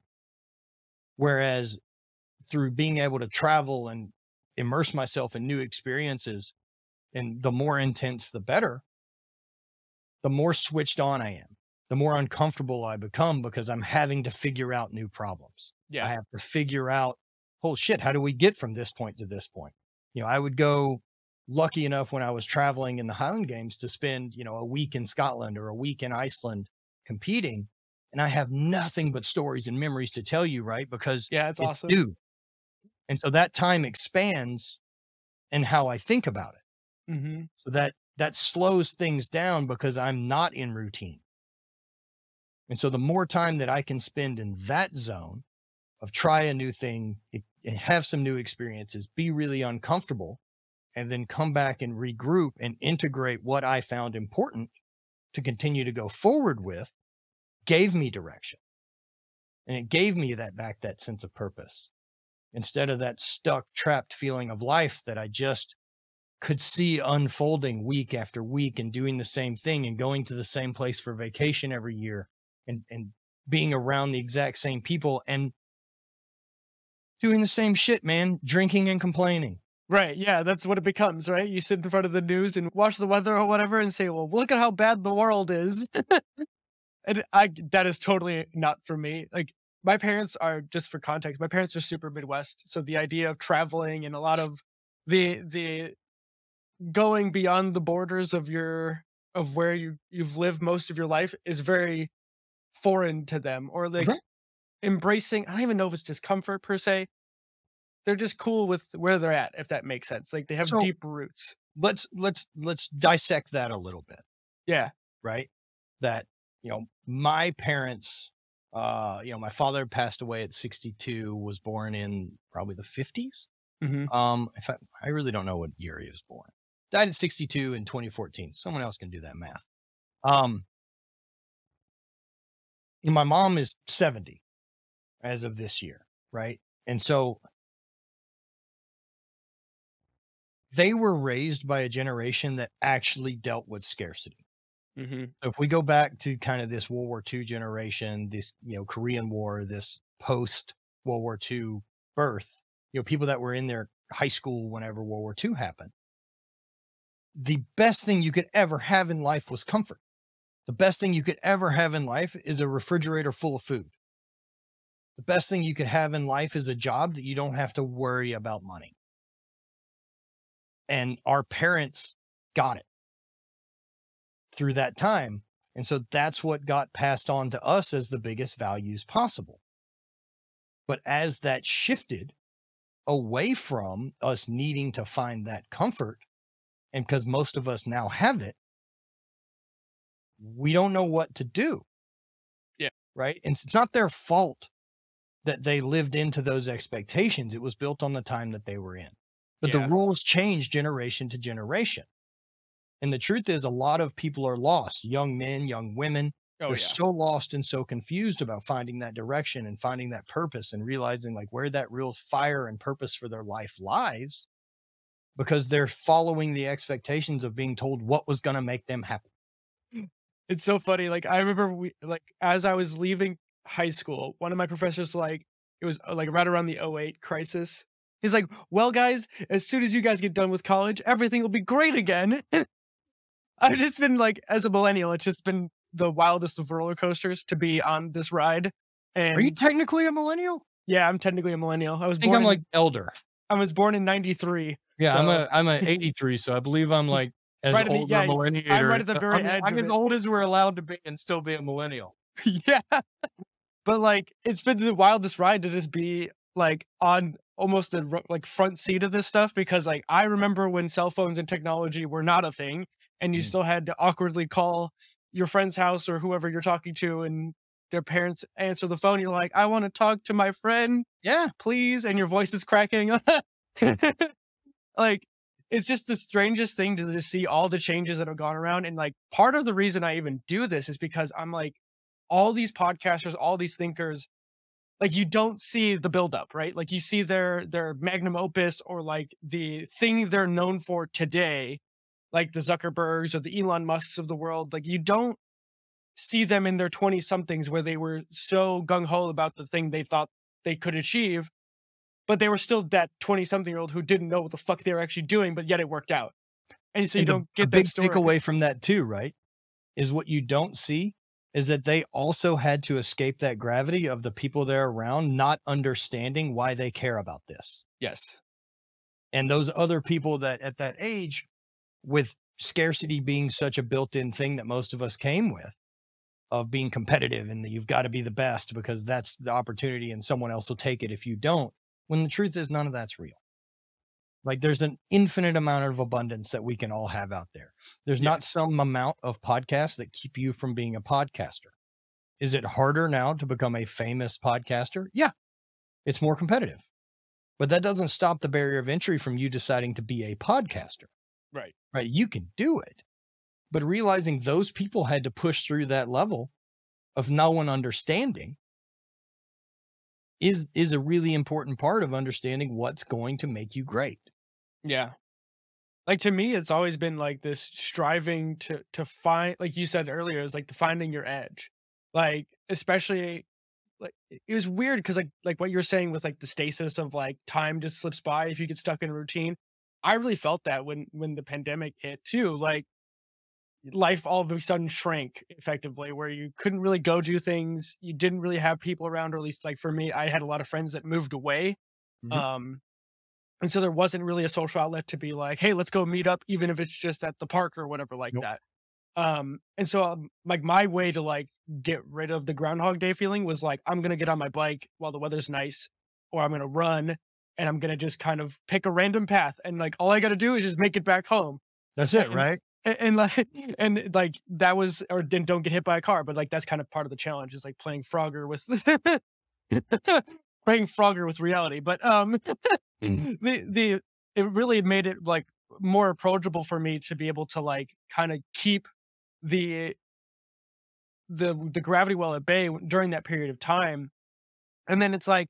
Speaker 2: Whereas through being able to travel and immerse myself in new experiences, and the more intense, the better, the more switched on I am, the more uncomfortable I become because I'm having to figure out new problems.
Speaker 1: Yeah.
Speaker 2: I have to figure out, oh shit, how do we get from this point to this point? You know, I would go lucky enough when I was traveling in the Highland Games to spend, you know, a week in Scotland or a week in Iceland competing. And I have nothing but stories and memories to tell you, right? Because
Speaker 1: Yeah, it's,
Speaker 2: it's
Speaker 1: awesome.
Speaker 2: new. And so that time expands and how I think about it.
Speaker 1: hmm
Speaker 2: So that that slows things down because I'm not in routine. And so the more time that I can spend in that zone of try a new thing, it, and have some new experiences, be really uncomfortable, and then come back and regroup and integrate what I found important to continue to go forward with, gave me direction. And it gave me that back that sense of purpose instead of that stuck, trapped feeling of life that I just could see unfolding week after week and doing the same thing and going to the same place for vacation every year and, and being around the exact same people and doing the same shit, man, drinking and complaining.
Speaker 1: Right. Yeah, that's what it becomes, right? You sit in front of the news and watch the weather or whatever and say, well, look at how bad the world is. *laughs* and I that is totally not for me. Like my parents are just for context, my parents are super Midwest. So the idea of traveling and a lot of the the going beyond the borders of your of where you you've lived most of your life is very foreign to them or like
Speaker 2: Mhm.
Speaker 1: embracing I don't even know if it's discomfort per se they're just cool with where they're at if that makes sense like they have
Speaker 2: So-
Speaker 1: deep roots
Speaker 2: Let's let's let's dissect that a little bit.
Speaker 1: yeah
Speaker 2: right? That, you know, my parents, uh, you know, my father passed away at 62, was born in probably the 50s.
Speaker 1: mm-hmm.
Speaker 2: Um, fact, I really don't know what year he was born. Died at 62 in 2014. Someone else can do that math. Um, and my mom is 70 as of this year, right? And so they were raised by a generation that actually dealt with scarcity.
Speaker 1: Mm-hmm.
Speaker 2: So if we go back to kind of this World War II generation, this you know Korean War, this post World War II birth, you know people that were in their high school whenever World War II happened. The best thing you could ever have in life was comfort. The best thing you could ever have in life is a refrigerator full of food. The best thing you could have in life is a job that you don't have to worry about money. And our parents got it through that time. And so that's what got passed on to us as the biggest values possible. But as that shifted away from us needing to find that comfort, and because most of us now have it, we don't know what to do.
Speaker 1: Yeah.
Speaker 2: Right. And it's not their fault that they lived into those expectations. It was built on the time that they were in. But
Speaker 1: Yeah.
Speaker 2: the rules change generation to generation. And the truth is, a lot of people are lost young men, young women.
Speaker 1: Oh
Speaker 2: They're
Speaker 1: yeah.
Speaker 2: so lost and so confused about finding that direction and finding that purpose and realizing like where that real fire and purpose for their life lies because they're following the expectations of being told what was going to make them happy.
Speaker 1: It's so funny. Like I remember we like as I was leaving high school, one of my professors like it was uh, like right around the 08 crisis. He's like, "Well, guys, as soon as you guys get done with college, everything will be great again." *laughs* I've just been like, as a millennial, it's just been the wildest of roller coasters to be on this ride. And
Speaker 2: Are you technically a millennial?
Speaker 1: yeah, I'm technically a millennial. I was
Speaker 3: I think
Speaker 1: born.
Speaker 3: I'm
Speaker 1: in-
Speaker 3: like elder.
Speaker 1: I was born in '93.
Speaker 3: Yeah, I'm
Speaker 1: So-
Speaker 3: a I'm a *laughs* 83, so I believe I'm like as
Speaker 1: Right the-
Speaker 3: old
Speaker 1: yeah,
Speaker 3: millennial.
Speaker 1: I'm right at the very
Speaker 3: I'm,
Speaker 1: edge
Speaker 3: I'm as old as we're allowed to be and still be a millennial. *laughs*
Speaker 1: yeah. But like it's been the wildest ride to just be like on almost the like front seat of this stuff because like I remember when cell phones and technology were not a thing and you
Speaker 2: Mm.
Speaker 1: still had to awkwardly call your friend's house or whoever you're talking to and their parents answer the phone you're like I want to talk to my friend
Speaker 2: Yeah.
Speaker 1: please and your voice is cracking *laughs* *laughs* like it's just the strangest thing to just see all the changes that have gone around and like part of the reason i even do this is because i'm like all these podcasters all these thinkers like you don't see the buildup right like you see their their magnum opus or like the thing they're known for today like the zuckerbergs or the elon musks of the world like you don't see them in their 20 somethings where they were so gung-ho about the thing they thought they could achieve but they were still that 20 something year old who didn't know what the fuck they were actually doing but yet it worked out and so you
Speaker 2: And a-
Speaker 1: don't
Speaker 2: a
Speaker 1: get
Speaker 2: big
Speaker 1: that story
Speaker 2: takeaway from that too, right? Is what you don't see is that they also had to escape that gravity of the people they're around not understanding why they care about this.
Speaker 1: yes
Speaker 2: and those other people that at that age with scarcity being such a built-in thing that most of us came with of being competitive and that you've got to be the best because that's the opportunity and someone else will take it if you don't when the truth is none of that's real like there's an infinite amount of abundance that we can all have out there. There's
Speaker 1: Yeah.
Speaker 2: not some amount of podcasts that keep you from being a podcaster. Is it harder now to become a famous podcaster? Yeah. It's more competitive. But that doesn't stop the barrier of entry from you deciding to be a podcaster.
Speaker 1: Right.
Speaker 2: Right? You can do it. But realizing those people had to push through that level of no one understanding is is a really important part of understanding what's going to make you great.
Speaker 1: Yeah. Like to me it's always been like this striving to to find like you said earlier it's like the finding your edge. Like especially like it was weird because like like what you're saying with like the stasis of like time just slips by if you get stuck in a routine. I really felt that when when the pandemic hit too like life all of a sudden shrank effectively where you couldn't really go do things you didn't really have people around or at least like for me i had a lot of friends that moved away
Speaker 2: Mhm.
Speaker 1: um and so there wasn't really a social outlet to be like hey let's go meet up even if it's just at the park or whatever like
Speaker 2: Nope.
Speaker 1: that um and so um, like my way to like get rid of the groundhog day feeling was like i'm gonna get on my bike while the weather's nice or i'm gonna run and i'm gonna just kind of pick a random path and like all i gotta do is just make it back home
Speaker 2: that's it
Speaker 1: And-
Speaker 2: right
Speaker 1: and, and like *laughs* and like that was or then don't get hit by a car but like that's kind of part of the challenge is like playing frogger with *laughs* playing frogger with reality but um *laughs* the the it really made it like more approachable for me to be able to like kind of keep the the the gravity well at bay during that period of time. And then it's like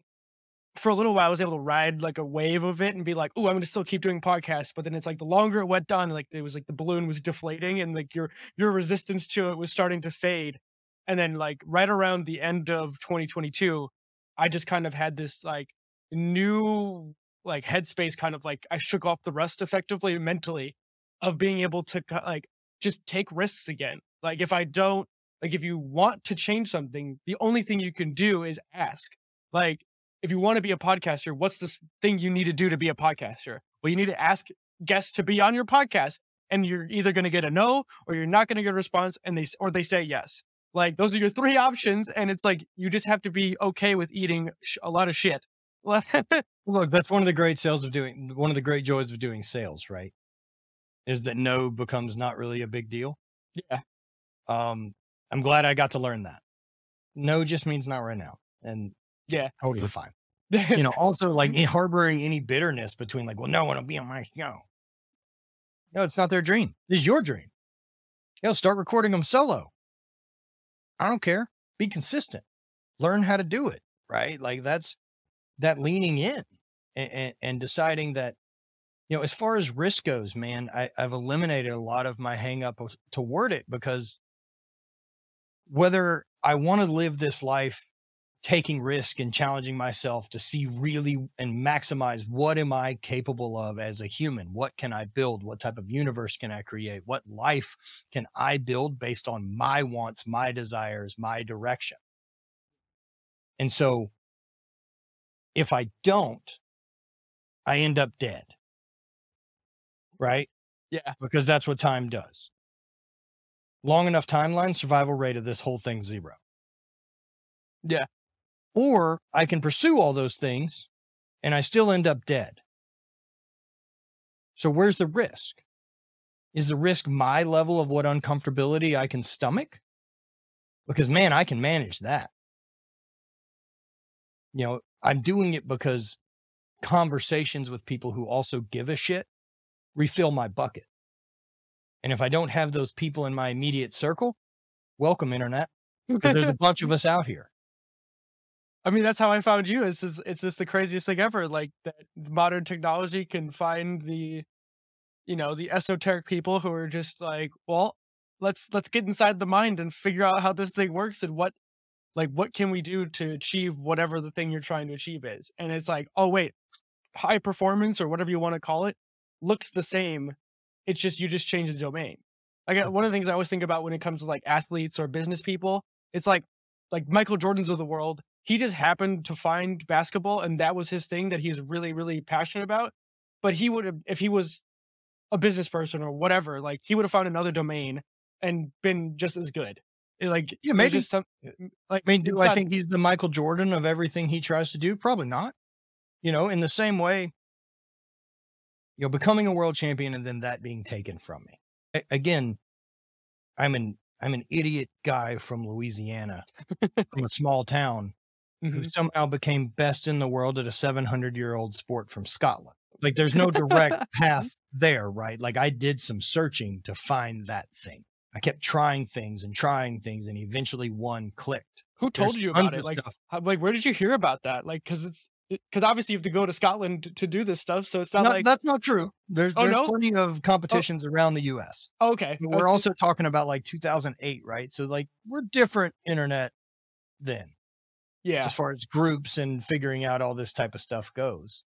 Speaker 1: for a little while i was able to ride like a wave of it and be like oh i'm gonna still keep doing podcasts but then it's like the longer it went on like it was like the balloon was deflating and like your your resistance to it was starting to fade. And then like right around the end of 2022 i just kind of had this like new like headspace kind of like i shook off the rust effectively mentally of being able to like just take risks again. Like if i don't like if you want to change something the only thing you can do is ask. Like if you want to be a podcaster what's this thing you need to do to be a podcaster well you need to ask guests to be on your podcast and you're either going to get a no or you're not going to get a response and they or they say yes. Like those are your three options and it's like you just have to be okay with eating sh- a lot of shit. *laughs*
Speaker 2: Look, that's one of the great sales of doing one of the great joys of doing sales, right? Is that no becomes not really a big deal.
Speaker 1: yeah.
Speaker 2: Um, I'm glad I got to learn that. No just means not right now. And
Speaker 1: Yeah.
Speaker 2: totally fine. *laughs* You know, also like in harboring any bitterness between like, well, no one will be on my show. No, it's not their dream. This is your dream. Yo, start recording them solo. I don't care. Be consistent. Learn how to do it. Right. Like that's that leaning in and, and, and deciding that, you know, as far as risk goes, man, I, I've eliminated a lot of my hang up toward it because whether I want to live this life taking risk and challenging myself to see really and maximize what am I capable of as a human? What can I build? What type of universe can I create? What life can I build based on my wants, my desires, my direction? And so if I don't, I end up dead. Right?
Speaker 1: yeah.
Speaker 2: Because that's what time does. Long enough timeline, survival rate of this whole thing zero.
Speaker 1: Yeah.
Speaker 2: Or I can pursue all those things and I still end up dead. So where's the risk? Is the risk my level of what uncomfortability I can stomach? Because man, I can manage that. You know, I'm doing it because conversations with people who also give a shit refill my bucket. And if I don't have those people in my immediate circle, welcome internet. There's a *laughs* bunch of us out here.
Speaker 1: I mean, that's how I found you. It's just, it's just the craziest thing ever. Like that modern technology can find the, you know, the esoteric people who are just like, well, let's let's get inside the mind and figure out how this thing works and what, like, what can we do to achieve whatever the thing you're trying to achieve is. And it's like, oh wait, high performance or whatever you want to call it looks the same. It's just you just change the domain. Like one of the things I always think about when it comes to like athletes or business people, it's like like Michael Jordan's of the world he just happened to find basketball and that was his thing that he was really really passionate about but he would have if he was a business person or whatever like he would have found another domain and been just as good like
Speaker 2: Yeah, maybe.
Speaker 1: just some like
Speaker 2: I mean, do I
Speaker 1: not-
Speaker 2: think he's the Michael Jordan of everything he tries to do? Probably not. You know, in the same way, you know, becoming a world champion and then that being taken from me. A- again, I'm an I'm an idiot guy from Louisiana, from a small town, who
Speaker 1: Mhm.
Speaker 2: somehow became best in the world at a 700 year old sport from Scotland. Like, there's no direct *laughs* path there, right? Like, I did some searching to find that thing. I kept trying things and trying things, and eventually one clicked.
Speaker 1: who told
Speaker 2: There's
Speaker 1: you about it like how, like where did you hear about that like because it's because obviously you have to go to scotland to, do this stuff so it's not
Speaker 2: No,
Speaker 1: like
Speaker 2: that's not true. There's
Speaker 1: Oh,
Speaker 2: there's
Speaker 1: no?
Speaker 2: plenty of competitions around the U.S.
Speaker 1: oh, okay
Speaker 2: But we're also talking about like 2008, right? So like we're different internet then,
Speaker 1: yeah
Speaker 2: as far as groups and figuring out all this type of stuff goes.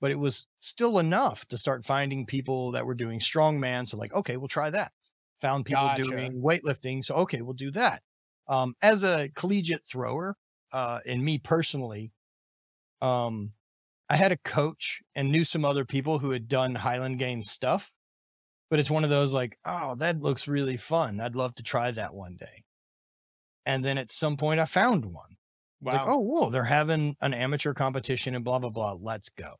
Speaker 2: But it was still enough to start finding people that were doing strongman. So like, okay, we'll try that. Found people
Speaker 1: Gotcha.
Speaker 2: doing weightlifting. So okay, we'll do that. Um, as a collegiate thrower, uh, and me personally, um, I had a coach and knew some other people who had done Highland Games stuff. But it's one of those like, oh, that looks really fun. I'd love to try that one day. And then at some point, I found one.
Speaker 1: Wow
Speaker 2: Like, oh, whoa, they're having an amateur competition and blah, blah, blah. Let's go.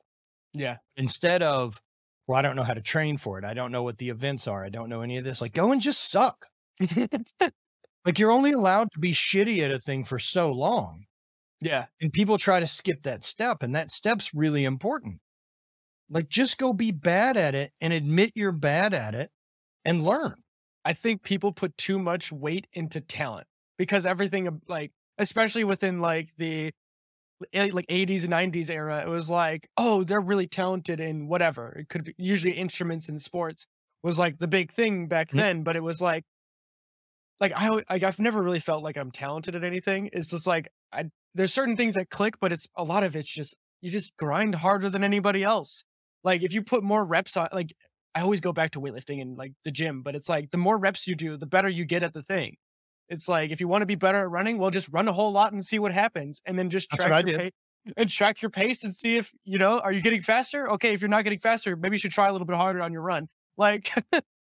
Speaker 1: yeah
Speaker 2: Instead of, well, I don't know how to train for it. I don't know what the events are. I don't know any of this. Like, go and just suck. *laughs* Like, you're only allowed to be shitty at a thing for so long.
Speaker 1: yeah
Speaker 2: And people try to skip that step. And that step's really important. Like, just go be bad at it and admit you're bad at it and learn.
Speaker 1: I think people put too much weight into talent because everything like especially within like the eh, like 80s and 90s era it was like oh they're really talented in whatever it could be usually instruments and sports was like the big thing back
Speaker 2: Mhm.
Speaker 1: then but it was like like i like i've never really felt like I'm talented at anything it's just like I there's certain things that click but it's a lot of it's just you just grind harder than anybody else like if you put more reps on like I always go back to weightlifting and like the gym, but it's like the more reps you do, the better you get at the thing. It's like if you want to be better at running, well, just run a whole lot and see what happens, and then just
Speaker 2: That's
Speaker 1: track your pace and track your pace and see if you know are you getting faster. Okay, if you're not getting faster, maybe you should try a little bit harder on your run. Like,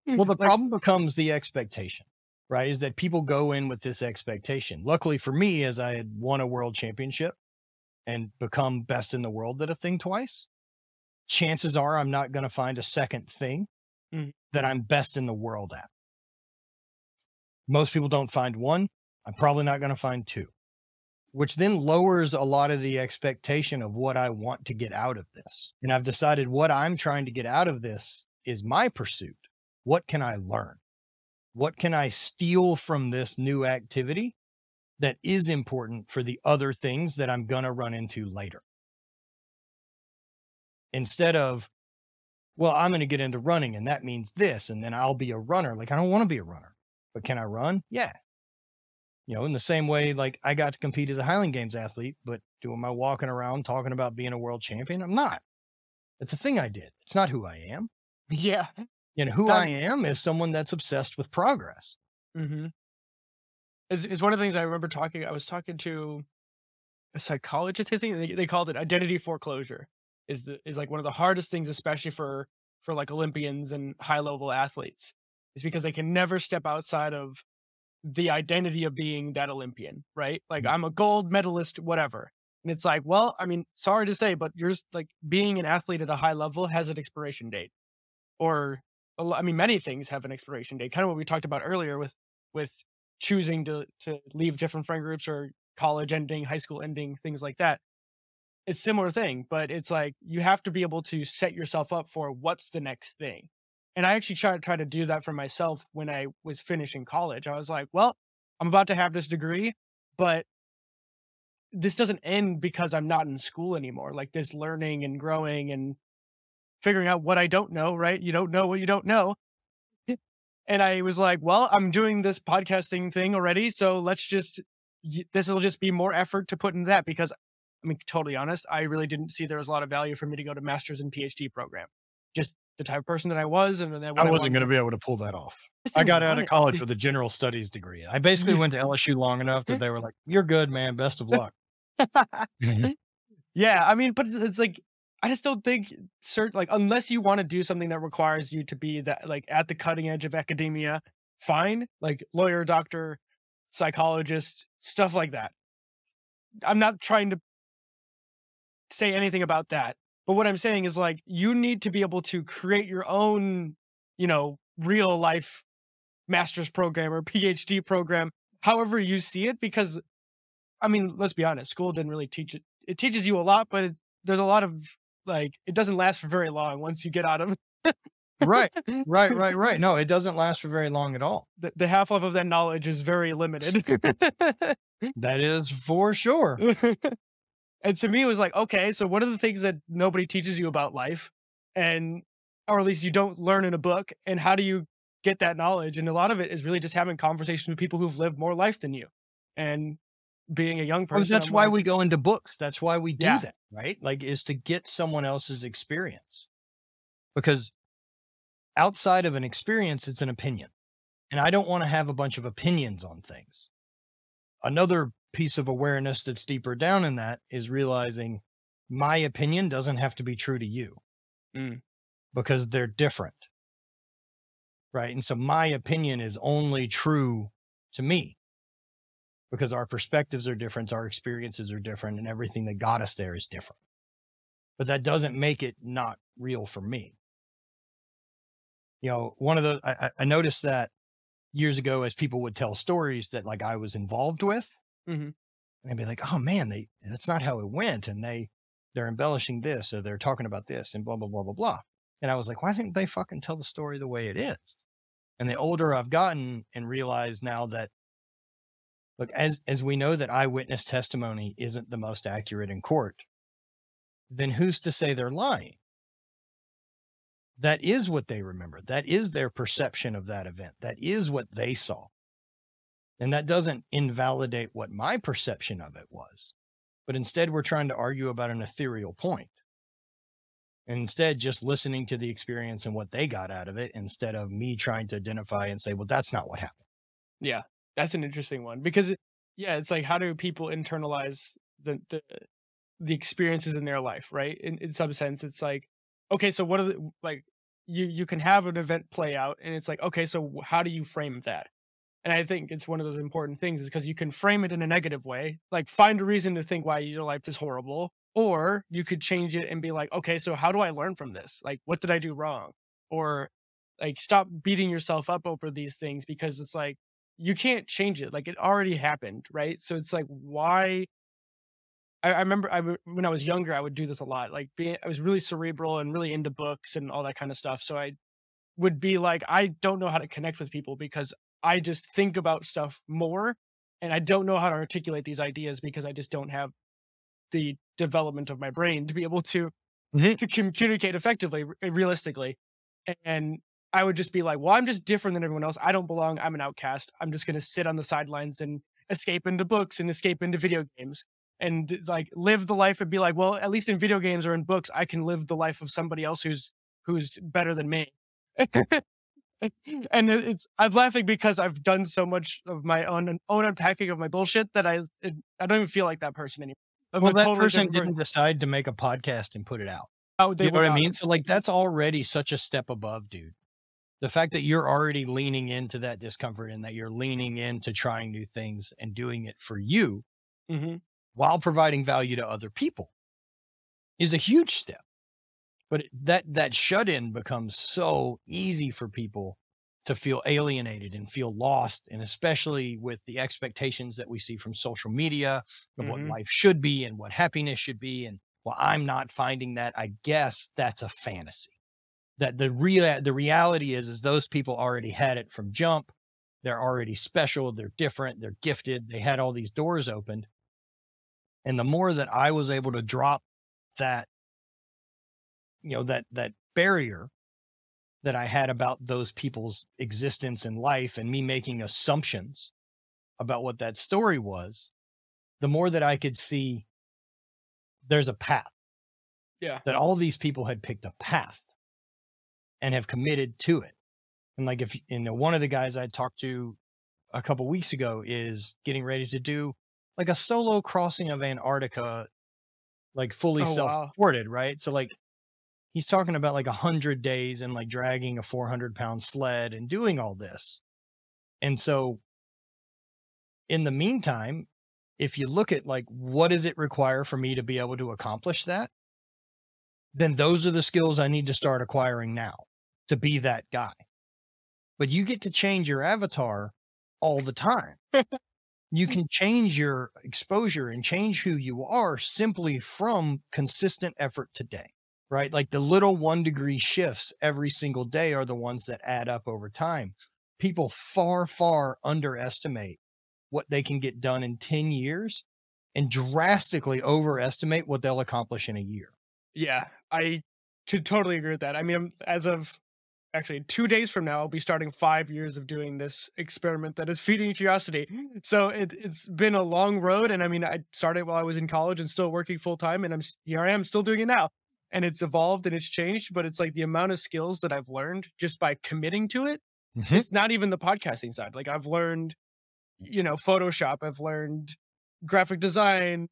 Speaker 2: Well, *laughs* the problem becomes the expectation, right? Is that people go in with this expectation. Luckily for me, as I had won a world championship and become best in the world at a thing twice, chances are I'm not going to find a second thing
Speaker 1: Mhm.
Speaker 2: that I'm best in the world at. Most people don't find one. I'm probably not going to find two, which then lowers a lot of the expectation of what I want to get out of this. And I've decided what I'm trying to get out of this is my pursuit. What can I learn? What can I steal from this new activity that is important for the other things that I'm going to run into later? Instead of, well, I'm going to get into running and that means this, and then I'll be a runner. Like, I don't want to be a runner, but can I run? Yeah. You know, in the same way, like I got to compete as a Highland Games athlete, but doing my walking around talking about being a world champion, I'm not. It's a thing I did. It's not who I am.
Speaker 1: yeah.
Speaker 2: And who
Speaker 1: That-
Speaker 2: I am is someone that's obsessed with progress.
Speaker 1: Mm-hmm. It's, it's one of the things I remember talking. I was talking to a psychologist. I think they, they called it identity foreclosure. Is the is like one of the hardest things, especially for for like Olympians and high level athletes, is because they can never step outside of the identity of being that Olympian, right? Like mm-hmm. I'm a gold medalist, whatever. And it's like, well, I mean, sorry to say, but you're like being an athlete at a high level has an expiration date, or I mean, many things have an expiration date. Kind of what we talked about earlier with with choosing to to leave different friend groups or college ending, high school ending, things like that. It's similar thing, but it's like you have to be able to set yourself up for what's the next thing. And I actually tried try to do that for myself when I was finishing college. I was like, well, I'm about to have this degree, but this doesn't end because I'm not in school anymore. Like this learning and growing and figuring out what I don't know, right? You don't know what you don't know. *laughs* And I was like, well, I'm doing this podcasting thing already. So let's just, this will just be more effort to put into that because, I mean, totally honest, I really didn't see there was a lot of value for me to go to master's and PhD program. Just the type of person that I was. And then what
Speaker 2: I wasn't going to be able to pull that off. I got out of college with a general studies degree. I basically mm-hmm. went to LSU long enough that mm-hmm. they were like, "You're good, man. Best of luck." *laughs* *laughs*
Speaker 1: yeah, I mean, but it's, it's like I just don't think certain like unless you want to do something that requires you to be that like at the cutting edge of academia, fine, like lawyer, doctor, psychologist, stuff like that. I'm not trying to say anything about that, but what I'm saying is like you need to be able to create your own, you know, real life master's program or PhD program, however you see it, because I mean, let's be honest, school didn't really teach it. It teaches you a lot, but it, there's a lot of like it doesn't last for very long once you get out of
Speaker 2: right, *laughs* right, right, right. No, it doesn't last for very long at all.
Speaker 1: the, the half life of that knowledge is very limited. *laughs*
Speaker 2: That is for sure. *laughs*
Speaker 1: and to me, it was like, okay, so what are the things that nobody teaches you about life, and or at least you don't learn in a book, and how do you get that knowledge? And a lot of it is really just having conversations with people who've lived more life than you, and being a young
Speaker 2: Well,
Speaker 1: person.
Speaker 2: that's
Speaker 1: I'm
Speaker 2: why
Speaker 1: like,
Speaker 2: we go into books. That's why we do
Speaker 1: Yeah.
Speaker 2: that, right? Like, is to get someone else's experience. Because outside of an experience, it's an opinion. And I don't want to have a bunch of opinions on things. Another piece of awareness that's deeper down in that is realizing my opinion doesn't have to be true to you
Speaker 1: Mm.
Speaker 2: because they're different. Right. And so my opinion is only true to me because our perspectives are different, our experiences are different, and everything that got us there is different. But that doesn't make it not real for me. You know, one of the, I, I- I noticed that years ago as people would tell stories that like I was involved with,
Speaker 1: Mhm.
Speaker 2: and be like, oh man, they, that's not how it went. And they, they're embellishing this or they're talking about this and blah, blah, blah, blah, blah. And I was like, why didn't they fucking tell the story the way it is? And the older I've gotten and realize now that look, as as we know that eyewitness testimony isn't the most accurate in court, then who's to say they're lying? That is what they remember. That is their perception of that event. That is what they saw. And that doesn't invalidate what my perception of it was. But instead, we're trying to argue about an ethereal point. And instead, just listening to the experience and what they got out of it instead of me trying to identify and say, well, that's not what happened.
Speaker 1: Yeah, that's an interesting one because, yeah, it's like how do people internalize the the, the experiences in their life, right? In in some sense, it's like, okay, so what are the like you you can have an event play out and it's like okay so how do you frame that and i think it's one of those important things is because you can frame it in a negative way like find a reason to think why your life is horrible or you could change it and be like okay so how do i learn from this like what did i do wrong or like stop beating yourself up over these things because it's like you can't change it like it already happened right so it's like why I, I remember I, when I was younger, I would do this a lot. Like, being, I was really cerebral and really into books and all that kind of stuff. So I would be like, I don't know how to connect with people because I just think about stuff more, and I don't know how to articulate these ideas because I just don't have the development of my brain to be able to
Speaker 2: Mhm.
Speaker 1: to communicate effectively, realistically. And I would just be like, well, I'm just different than everyone else. I don't belong. I'm an outcast. I'm just going to sit on the sidelines and escape into books and escape into video games and like live the life and be like, well, at least in video games or in books, I can live the life of somebody else who's who's better than me. *laughs* *laughs* and it's I'm laughing because I've done so much of my own own unpacking of my bullshit that I it, I don't even feel like that person anymore. I'm
Speaker 2: Well, that
Speaker 1: totally
Speaker 2: person didn't decide to make a podcast and put it out.
Speaker 1: Oh, they
Speaker 2: you know what I mean? So like that's already such a step above, dude. The fact that you're already leaning into that discomfort and that you're leaning into trying new things and doing it for you
Speaker 1: Mhm.
Speaker 2: while providing value to other people is a huge step. But that that shut in becomes so easy for people to feel alienated and feel lost, and especially with the expectations that we see from social media of what
Speaker 1: Mhm.
Speaker 2: life should be and what happiness should be. And well, I'm not finding that. I guess that's a fantasy. That the real the reality is is those people already had it from jump. They're already special. They're different. They're gifted. They had all these doors opened. And the more that I was able to drop that, you know, that that barrier that I had about those people's existence and life and me making assumptions about what that story was, the more that I could see there's a path.
Speaker 1: Yeah.
Speaker 2: That all of these people had picked a path and have committed to it. And like if you know one of the guys I talked to a couple weeks ago is getting ready to do like a solo crossing of Antarctica, like fully
Speaker 1: Oh,
Speaker 2: self-supported, right? So like he's talking about like a hundred days and like dragging a 400 pound sled and doing all this. And so in the meantime, if you look at like what does it require for me to be able to accomplish that, then those are the skills I need to start acquiring now to be that guy. But you get to change your avatar all the time. you *laughs* can change your exposure and change who you are simply from consistent effort today, right? Like the little one degree shifts every single day are the ones that add up over time. People far, far underestimate what they can get done in 10 years and drastically overestimate what they'll accomplish in a year.
Speaker 1: Yeah, I to totally agree with that. I mean, as of actually two days from now, I'll be starting five years of doing this experiment that is feeding curiosity. So it, it's been a long road, and I mean, I started while I was in college and still working full time, and I'm here. I am still doing it now, and it's evolved and it's changed. But it's like the amount of skills that I've learned just by committing to it. Mm-hmm. It's not even the podcasting side. Like I've learned, you know, Photoshop. I've learned graphic design,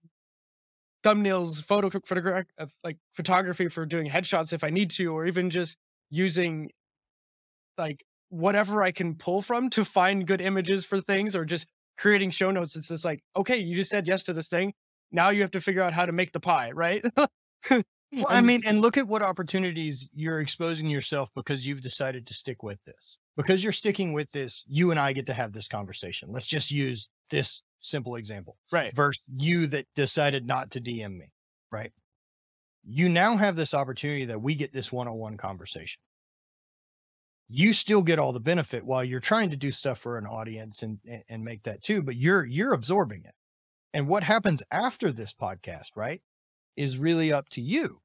Speaker 1: thumbnails, photo photogra- of uh, like photography for doing headshots if I need to, or even just using like whatever I can pull from to find good images for things, or just creating show notes. It's just like, okay, you just said yes to this thing. Now you have to figure out how to make the pie, right? *laughs*
Speaker 2: Well, I mean, and look at what opportunities you're exposing yourself because you've decided to stick with this. Because you're sticking with this, you and I get to have this conversation. Let's just use this simple example
Speaker 1: right.
Speaker 2: versus you that decided not to DM me, right? You now have this opportunity that we get this one on one conversation. You still get all the benefit while you're trying to do stuff for an audience and, and, and make that too, but you're you're absorbing it. And what happens after this podcast, right, is really up to you.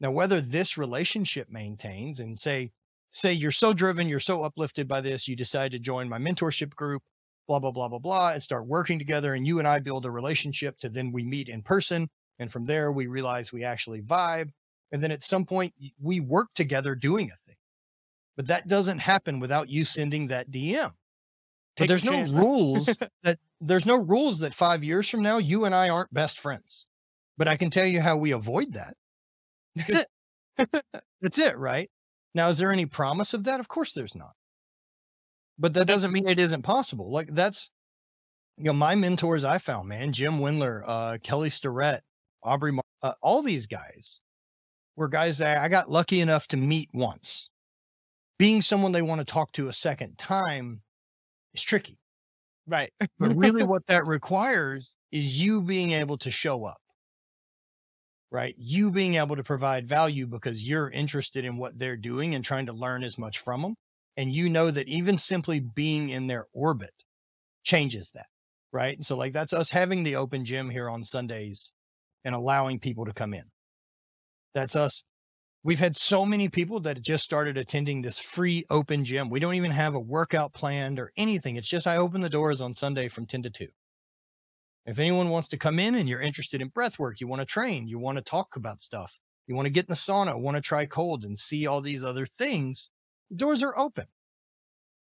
Speaker 2: Now, whether this relationship maintains and say, say you're so driven, you're so uplifted by this, you decide to join my mentorship group, blah, blah, blah, blah, blah, and start working together. And you and I build a relationship to then we meet in person. And from there, we realize we actually vibe. And then at some point, we work together doing a thing. But that doesn't happen without you sending that DM. But there's no rules *laughs* that there's no rules that five years from now, you and I aren't best friends. But I can tell you how we avoid that. That's *laughs* it. *laughs* That's it, right? Now, is there any promise of that? Of course there's not. But that doesn't mean it isn't possible. Like that's you know, my mentors I found, man, Jim Wendler, uh, Kelly Starrett, Aubrey, Mar- uh, all these guys were guys that I got lucky enough to meet once. Being someone they want to talk to a second time is tricky.
Speaker 1: Right.
Speaker 2: But really, *laughs* what that requires is you being able to show up, right? You being able to provide value because you're interested in what they're doing and trying to learn as much from them. And you know that even simply being in their orbit changes that, right? And so, like, that's us having the open gym here on Sundays and allowing people to come in. That's us. We've had so many people that just started attending this free open gym. We don't even have a workout planned or anything. It's just I open the doors on Sunday from 10 to 2. If anyone wants to come in and you're interested in breath work, you want to train, you want to talk about stuff, you want to get in the sauna, want to try cold and see all these other things, doors are open.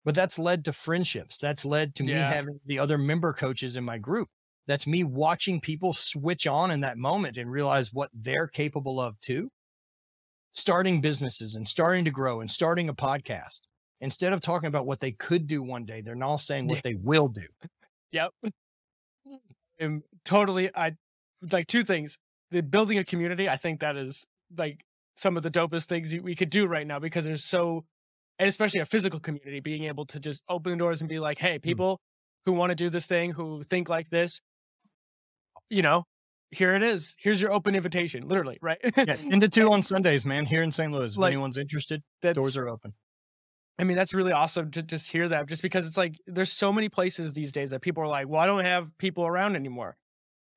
Speaker 2: But that's led to friendships. That's led to me having the other member coaches in my group. That's me watching people switch on in that moment and realize what they're capable of too. Starting businesses and starting to grow and starting a podcast. Instead of talking about what they could do one day, they're now saying what they will do.
Speaker 1: Yep. Um, totally. I like two things. The building a community. I think that is like some of the dopest things we could do right now because there's so, and especially a physical community, being able to just open the doors and be like, hey, people who want to do this thing, who think like this, you know, here it is. Here's your open invitation, literally, right?
Speaker 2: Yeah, 10 to *laughs* 2 on Sundays, man, here in St. Louis. If anyone's interested, doors are open.
Speaker 1: I mean, that's really awesome to just hear that, just because it's like there's so many places these days that people are like, well, I don't have people around anymore.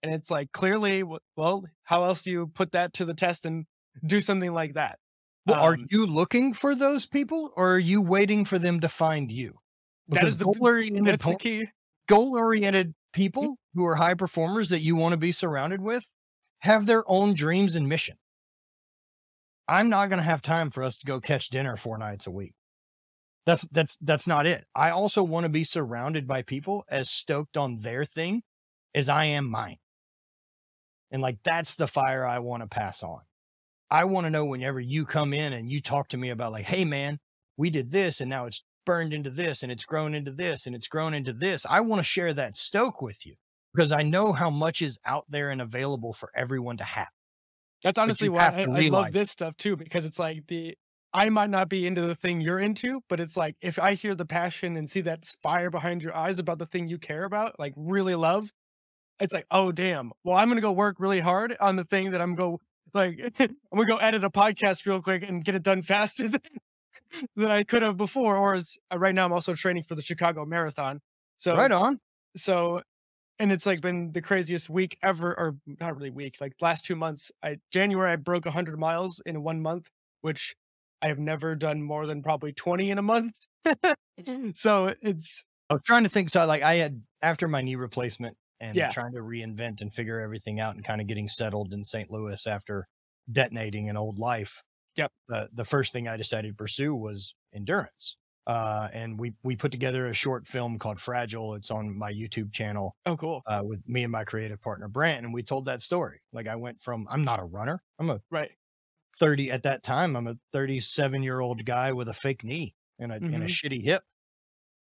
Speaker 1: And it's like, clearly, well, how else do you put that to the test and do something like that?
Speaker 2: Well, are
Speaker 1: Um,
Speaker 2: you looking for those people or are you waiting for them to find you?
Speaker 1: That is the-
Speaker 2: goal oriented
Speaker 1: That's the key.
Speaker 2: goal oriented people who are high performers that you want to be surrounded with have their own dreams and mission. I'm not going to have time for us to go catch dinner four nights a week. That's that's that's not it. I also want to be surrounded by people as stoked on their thing as I am mine. And like that's the fire I want to pass on. I want to know whenever you come in and you talk to me about like, "Hey man, we did this and now it's burned into this and it's grown into this and it's grown into this." I want to share that stoke with you because I know how much is out there and available for everyone to have.
Speaker 1: That's honestly why I, I love this stuff too, because it's like the I might not be into the thing you're into, but it's like if I hear the passion and see that fire behind your eyes about the thing you care about, like really love, it's like, oh damn. Well, I'm gonna go work really hard on the thing that I'm go like *laughs* I'm gonna go edit a podcast real quick and get it done *laughs* faster than, than I could have before. Or as uh, right now, I'm also training for the Chicago Marathon. So
Speaker 2: right on.
Speaker 1: so and it's like been the craziest week ever or not really week like last two months i january i broke 100 miles in one month which i have never done more than probably 20 in a month *laughs* so it's
Speaker 2: I was trying to think. So, like, I had after my knee replacement and
Speaker 1: Yeah.
Speaker 2: trying to reinvent and figure everything out and kind of getting settled in St. Louis after detonating an old life.
Speaker 1: Yep.
Speaker 2: Uh, the first thing I decided to pursue was endurance. Uh, and we we put together a short film called Fragile. It's on my YouTube channel
Speaker 1: oh cool
Speaker 2: uh, with me and my creative partner Brant, and we told that story. Like, I went from I'm not a runner. I'm a
Speaker 1: right
Speaker 2: 30 at that time. I'm a 37 year old guy with a fake knee and a and a
Speaker 1: Mhm.
Speaker 2: shitty hip.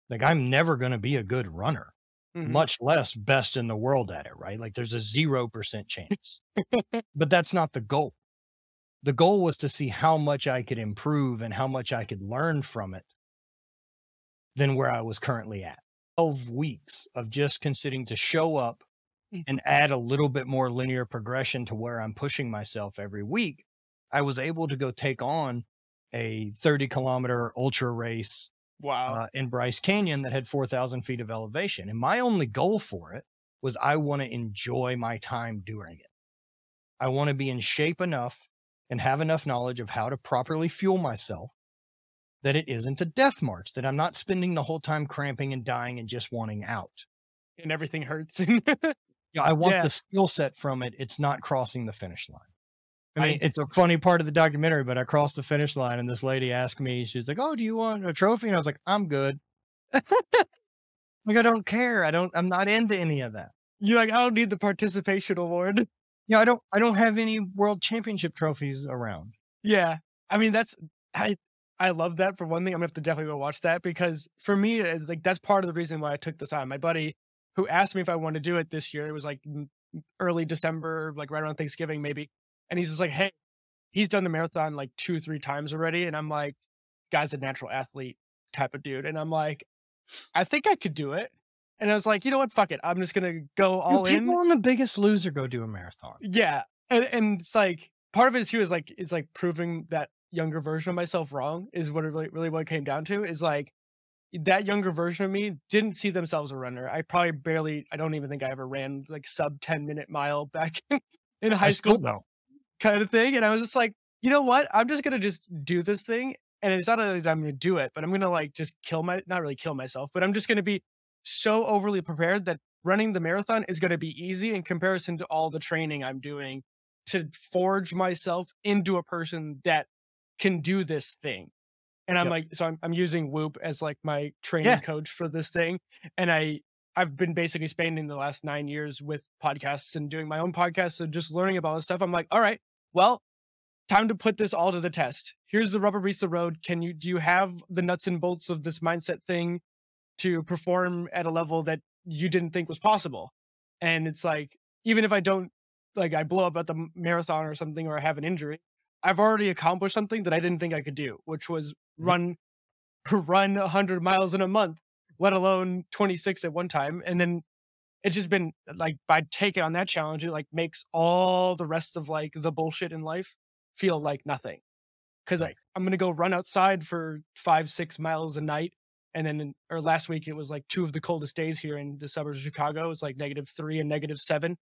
Speaker 2: Like, I'm never going to be a good runner
Speaker 1: Mhm.
Speaker 2: much less best in the world at it, right? Like there's a 0% chance. *laughs* but that's not the goal. The goal was to see how much I could improve and how much I could learn from it than where I was currently at. 12 weeks of just considering to show up
Speaker 1: Mm.
Speaker 2: and add a little bit more linear progression to where I'm pushing myself every week. I was able to go take on a 30 kilometer ultra race
Speaker 1: wow
Speaker 2: uh, in Bryce Canyon that had 4,000 feet of elevation. And my only goal for it was I want to enjoy my time doing it. I want to be in shape enough and have enough knowledge of how to properly fuel myself that it isn't a death march, that I'm not spending the whole time cramping and dying and just wanting out.
Speaker 1: and everything hurts *laughs*
Speaker 2: know, I want
Speaker 1: Yeah.
Speaker 2: the skill set from it. It's not crossing the finish line. I
Speaker 1: I-
Speaker 2: mean, it's a funny part of the documentary, but I crossed the finish line and this lady asked me, she's like, Oh, do you want a trophy? And I was like, I'm good. *laughs* like, I don't care. I don't, I'm not into any of that.
Speaker 1: you're like i don't need the participation award *laughs*
Speaker 2: You know, I don't, I don't have any world championship trophies around.
Speaker 1: yeah i mean that's i I love that for one thing. I'm gonna have to definitely go watch that because for me, it's like that's part of the reason why I took this on. My buddy who asked me if I wanted to do it this year, it was like mm, early December, like right around Thanksgiving, maybe. And he's just like, Hey, he's done the marathon like two, three times already. And I'm like, guy's a natural athlete type of dude. And I'm like, I think I could do it. And I was like, you know what? Fuck it. I'm just gonna go all in.
Speaker 2: people on the biggest loser go do a marathon.
Speaker 1: Yeah, and and it's like part of it too is like it's like proving that younger version of myself wrong is what it really really what it came down to is like that younger version of me didn't see themselves a runner. I probably barely I don't even think I ever ran like sub 10 minute mile back *laughs* in high
Speaker 2: I
Speaker 1: school
Speaker 2: still.
Speaker 1: Kind of thing. And I was just like, you know what? I'm just gonna just do this thing. And it's not that I'm gonna do it, but I'm gonna like just kill my not really kill myself, but I'm just gonna be so overly prepared that running the marathon is gonna be easy in comparison to all the training I'm doing to forge myself into a person that can do this thing. And I'm
Speaker 2: Yep.
Speaker 1: like, so I'm, I'm using Whoop as like my training
Speaker 2: Yeah.
Speaker 1: coach for this thing. And I I've been basically spending the last nine years with podcasts and doing my own podcasts and just learning about this stuff. I'm like, all right, well, time to put this all to the test. Here's the rubber meets the road. Can you do you have the nuts and bolts of this mindset thing to perform at a level that you didn't think was possible? And it's like, even if I don't like I blow up at the marathon or something or I have an injury, I've already accomplished something that I didn't think I could do, which was
Speaker 2: Mhm.
Speaker 1: run *laughs* run 100 miles in a month, let alone 26 at one time. And then it's just been like by taking on that challenge, it like makes all the rest of like the bullshit in life feel like nothing. Cause like I'm gonna go run outside for five, six miles a night. And then, in, or last week, it was like two of the coldest days here in the suburbs of Chicago. It was like negative three and negative seven.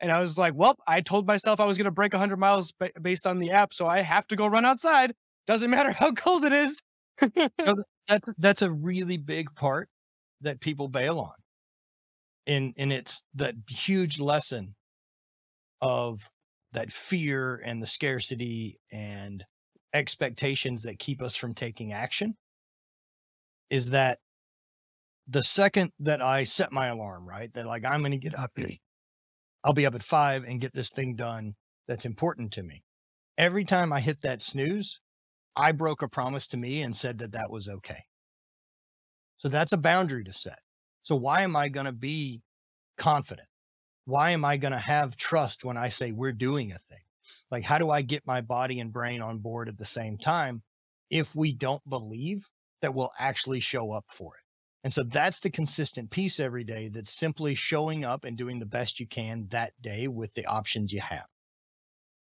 Speaker 1: And I was like, well, I told myself I was going to break 100 miles ba- based on the app. So I have to go run outside. Doesn't *laughs* matter how cold it is. *laughs*
Speaker 2: That's that's a really big part that people bail on. And and it's that huge lesson of that fear and the scarcity and expectations that keep us from taking action is that the second that I set my alarm, right? That like I'm going to get up, mm. I'll be up at five and get this thing done that's important to me. Every time I hit that snooze, I broke a promise to me and said that that was okay. So that's a boundary to set. So why am I going to be confident? Why am I going to have trust when I say we're doing a thing? Like, how do I get my body and brain on board at the same time if we don't believe that we'll actually show up for it? And so that's the consistent piece every day that's simply showing up and doing the best you can that day with the options you have.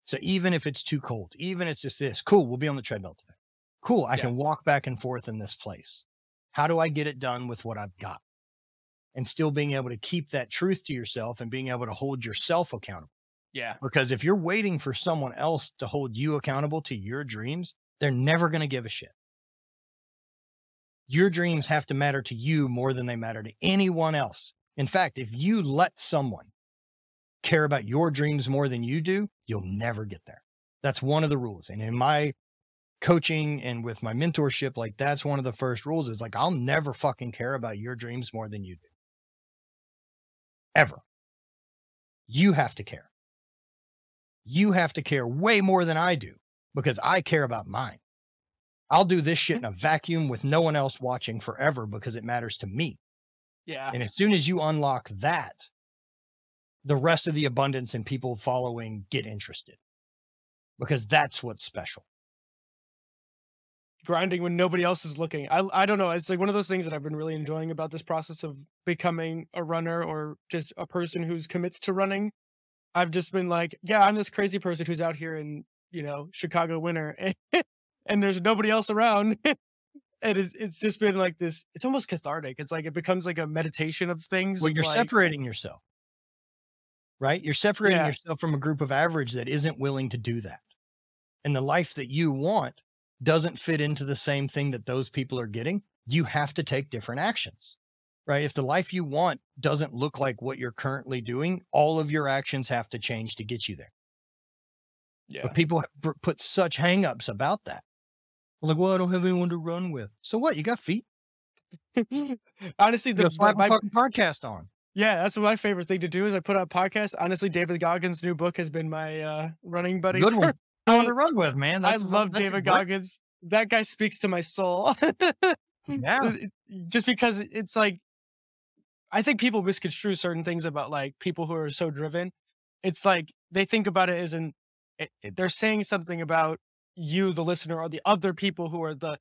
Speaker 2: So even if it's too cold, even if it's just this, cool, we'll be on the treadmill today. Cool, I
Speaker 1: Yeah.
Speaker 2: can walk back and forth in this place. How do I get it done with what I've got? And still being able to keep that truth to yourself and being able to hold yourself accountable.
Speaker 1: Yeah.
Speaker 2: Because if you're waiting for someone else to hold you accountable to your dreams, they're never going to give a shit. Your dreams have to matter to you more than they matter to anyone else. In fact, if you let someone care about your dreams more than you do, you'll never get there. That's one of the rules. And in my coaching and with my mentorship, like that's one of the first rules is like, I'll never fucking care about your dreams more than you do. Ever. You have to care. You have to care way more than I do because I care about mine. I'll do this shit mm-hmm. in a vacuum with no one else watching forever because it matters to me.
Speaker 1: Yeah.
Speaker 2: And as soon as you unlock that, the rest of the abundance and people following get interested because that's what's special.
Speaker 1: Grinding when nobody else is looking. I I don't know. It's like one of those things that I've been really enjoying about this process of becoming a runner or just a person who's commits to running. I've just been like, yeah, I'm this crazy person who's out here in you know Chicago winter, and, *laughs* and there's nobody else around. and it's it's just been like this. It's almost cathartic. It's like it becomes like a meditation of things.
Speaker 2: Well, you're
Speaker 1: like,
Speaker 2: separating yourself, right? You're separating
Speaker 1: Yeah.
Speaker 2: yourself from a group of average that isn't willing to do that. And the life that you want doesn't fit into the same thing that those people are getting. You have to take different actions, right? If the life you want doesn't look like what you're currently doing, all of your actions have to change to get you there.
Speaker 1: Yeah.
Speaker 2: But people put such hangups about that. Like, well, I don't have anyone to run with. So what? You got feet? *laughs*
Speaker 1: Honestly, the,
Speaker 2: slap
Speaker 1: my,
Speaker 2: fucking podcast on.
Speaker 1: yeah, that's my favorite thing to do is I put out podcasts. Honestly, David Goggins' new book has been my uh, running buddy.
Speaker 2: Good one. I want to run with, man.
Speaker 1: I love
Speaker 2: that's a
Speaker 1: David Goggins. that guy speaks to my soul. *laughs*
Speaker 2: Yeah.
Speaker 1: just because it's like I think people misconstrue certain things about like people who are so driven. It's like they think about it as in it, it- they're saying something about you, the listener, or the other people who are the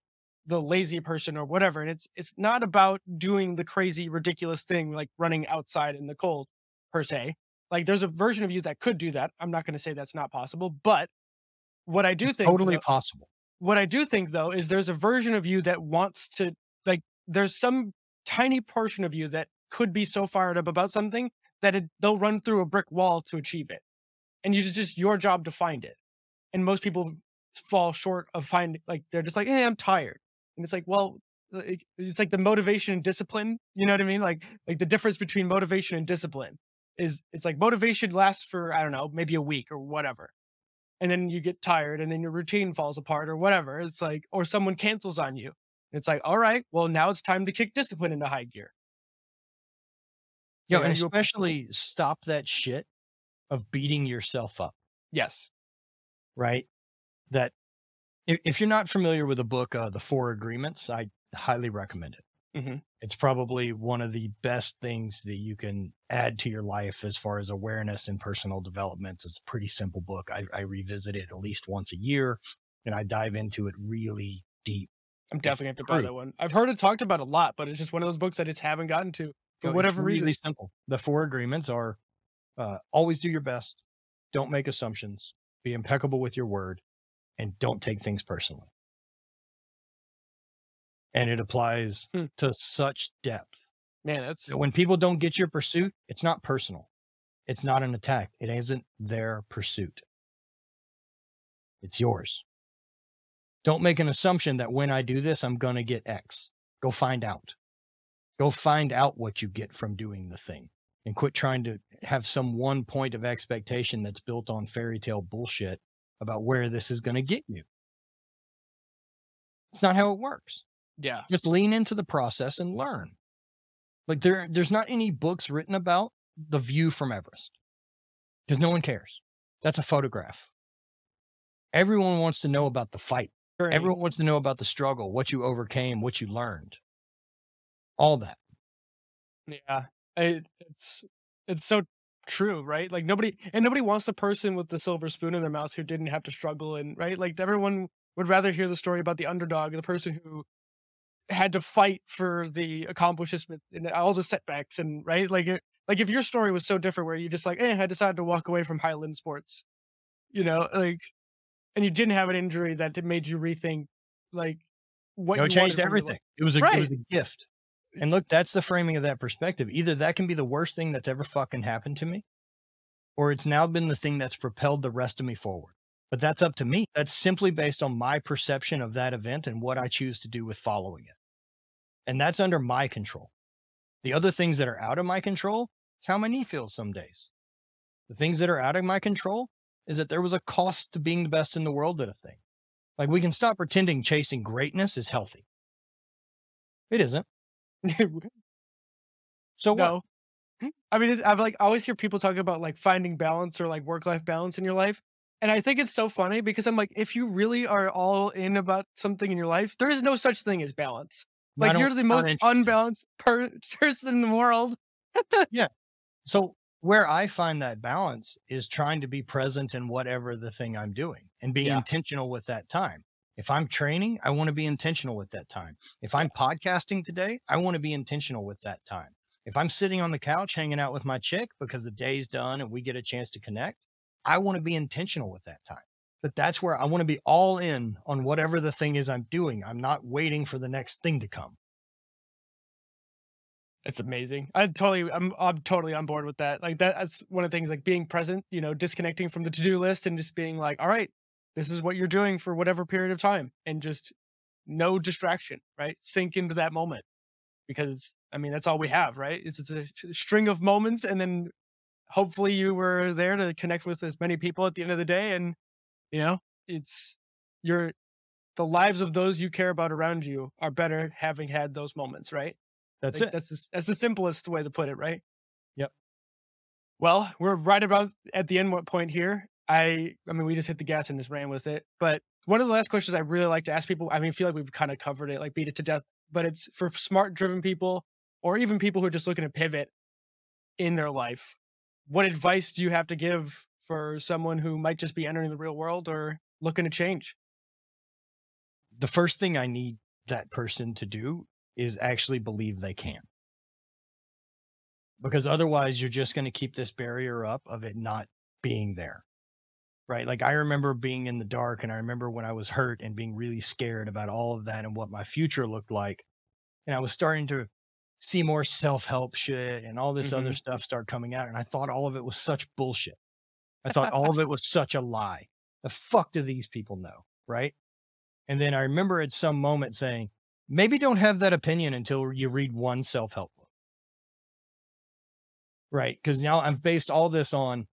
Speaker 1: the lazy person or whatever. And it's it's not about doing the crazy, ridiculous thing like running outside in the cold per se. Like there's a version of you that could do that. I'm not going to say that's not possible, but what I do
Speaker 2: It's
Speaker 1: think
Speaker 2: totally
Speaker 1: though-
Speaker 2: possible.
Speaker 1: what I do think though is there's a version of you that wants to like there's some tiny portion of you that could be so fired up about something that it, they'll run through a brick wall to achieve it. And you, it's just your job to find it. And most people fall short of finding like they're just like, "Eh, I'm tired." And it's like, well, it's like the motivation and discipline, you know what I mean? Like like the difference between motivation and discipline is it's like motivation lasts for I don't know, maybe a week or whatever and then you get tired and then your routine falls apart or whatever. It's like, or someone cancels on you. It's like, all right, well, now it's time to kick discipline into high gear. So
Speaker 2: and
Speaker 1: then you-
Speaker 2: especially stop that shit of beating yourself up,
Speaker 1: yes.
Speaker 2: right? That if, if you're not familiar with the book, uh, The Four Agreements, I highly recommend it.
Speaker 1: Mhm.
Speaker 2: It's probably one of the best things that you can add to your life as far as awareness and personal development. It's a pretty simple book. I, I revisit it at least once a year and I dive into it really deep.
Speaker 1: I'm definitely going to buy that one. I've heard it talked about a lot, but it's just one of those books I just haven't gotten to for
Speaker 2: So
Speaker 1: whatever
Speaker 2: it's
Speaker 1: reason.
Speaker 2: Really simple. The four agreements are uh, always do your best, don't make assumptions, be impeccable with your word, and don't take things personally. And it applies
Speaker 1: Hmm.
Speaker 2: to such depth.
Speaker 1: Man, that's
Speaker 2: when people don't get your pursuit, it's not personal. It's not an attack. It isn't their pursuit. It's yours. Don't make an assumption that when I do this, I'm going to get X. Go find out. Go find out what you get from doing the thing and quit trying to have some one point of expectation that's built on fairy tale bullshit about where this is going to get you. It's not how it works
Speaker 1: yeah.
Speaker 2: just lean into the process and learn. Like there, there's not any books written about the view from Everest because no one cares. That's a photograph. Everyone wants to know about the fight.
Speaker 1: Journey.
Speaker 2: Everyone wants to know about the struggle, what you overcame, what you learned, all that.
Speaker 1: Yeah, I, it's it's so true, right? Like nobody and nobody wants the person with the silver spoon in their mouth who didn't have to struggle and right. Like everyone would rather hear the story about the underdog, the person who had to fight for the accomplishments and all the setbacks and right. Like it, like if your story was so different, where you just like, eh, I decided to walk away from Highland sports, you know, like, and you didn't have an injury that made you rethink, like, what
Speaker 2: You know, it
Speaker 1: you
Speaker 2: changed
Speaker 1: from your life.
Speaker 2: everything. It was a, it was a gift. And look, that's the framing of that perspective. Either that can be the worst thing that's ever fucking happened to me, or it's now been the thing that's propelled the rest of me forward. But that's up to me. That's simply based on my perception of that event and what I choose to do with following it. And that's under my control. The other things that are out of my control is how my knee feels some days. The things that are out of my control is that there was a cost to being the best in the world at a thing. Like we can stop pretending chasing greatness is healthy. It isn't. *laughs* So what?
Speaker 1: I mean, I've like I always hear people talk about like finding balance or like work life balance in your life. And I think it's so funny because I'm like, if you really are all in about something in your life, there is no such thing as balance. Like you're the most unbalanced per- *laughs* person in the world. *laughs* Yeah.
Speaker 2: So where I find that balance is trying to be present in whatever the thing I'm doing and being
Speaker 1: Yeah.
Speaker 2: intentional with that time. If I'm training, I want to be intentional with that time. If I'm podcasting today, I want to be intentional with that time. If I'm sitting on the couch hanging out with my chick because the day's done and we get a chance to connect, I want to be intentional with that time. But that's where I want to be all in on whatever the thing is I'm doing. I'm not waiting for the next thing to come.
Speaker 1: It's amazing. I totally, I'm, I'm totally on board with that. Like that, that's one of the things. Like being present, you know, disconnecting from the to do list and just being like, all right, this is what you're doing for whatever period of time, and just no distraction, right? Sink into that moment because I mean that's all we have, right? It's, it's a string of moments, and then hopefully you were there to connect with as many people at the end of the day, and you know, it's your the lives of those you care about around you are better having had those moments, right?
Speaker 2: That's
Speaker 1: Like,
Speaker 2: it.
Speaker 1: That's the, that's the simplest way to put it, right?
Speaker 2: Yep.
Speaker 1: Well, we're right about at the end what point here. I I mean we just hit the gas and just ran with it. But one of the last questions I really like to ask people. I mean, I feel like we've kind of covered it, like beat it to death, but it's for smart driven people or even people who are just looking to pivot in their life. What advice do you have to give for someone who might just be entering the real world or looking to change?
Speaker 2: The first thing I need that person to do is actually believe they can. Because otherwise, you're just going to keep this barrier up of it not being there. Right. Like I remember being in the dark and I remember when I was hurt and being really scared about all of that and what my future looked like. And I was starting to see more self help shit and all this
Speaker 1: Mhm.
Speaker 2: other stuff start coming out. And I thought all of it was such bullshit. I thought all of *laughs* it was such a lie. The fuck do these people know? Right. And then I remember at some moment saying, maybe don't have that opinion until you read one self help book. Right. Cause now I've based all this on,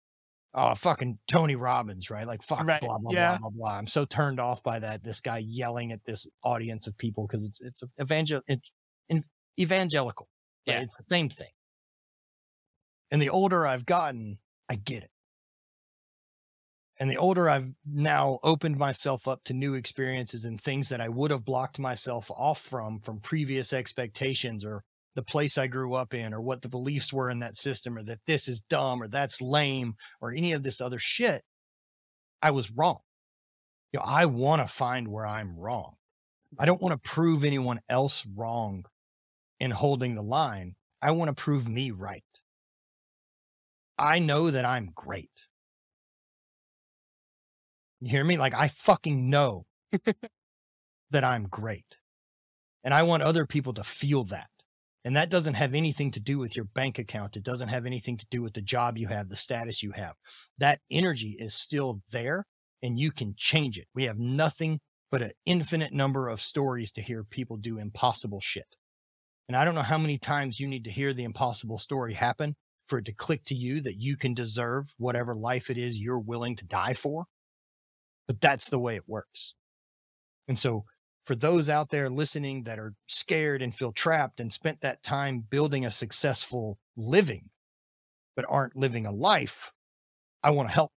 Speaker 2: oh, fucking Tony Robbins, right? Like, fuck,
Speaker 1: Right,
Speaker 2: blah, blah,
Speaker 1: yeah.
Speaker 2: blah, blah, blah. I'm so turned off by that. This guy yelling at this audience of people because it's, it's evangel, it's evangelical. right?
Speaker 1: Yeah.
Speaker 2: It's the same thing. And the older I've gotten, I get it. And the older I've now opened myself up to new experiences and things that I would have blocked myself off from, from previous expectations or the place I grew up in or what the beliefs were in that system or that this is dumb or that's lame or any of this other shit, I was wrong. You know, I want to find where I'm wrong. I don't want to prove anyone else wrong in holding the line. I want to prove me right. I know that I'm great. You hear me? Like I fucking know *laughs* that I'm great. And I want other people to feel that. And that doesn't have anything to do with your bank account. It doesn't have anything to do with the job you have, the status you have. That energy is still there and you can change it. We have nothing but an infinite number of stories to hear people do impossible shit. And I don't know how many times you need to hear the impossible story happen for it to click to you that you can deserve whatever life it is you're willing to die for. But that's the way it works. And so for those out there listening that are scared and feel trapped and spent that time building a successful living, but aren't living a life, I want to help.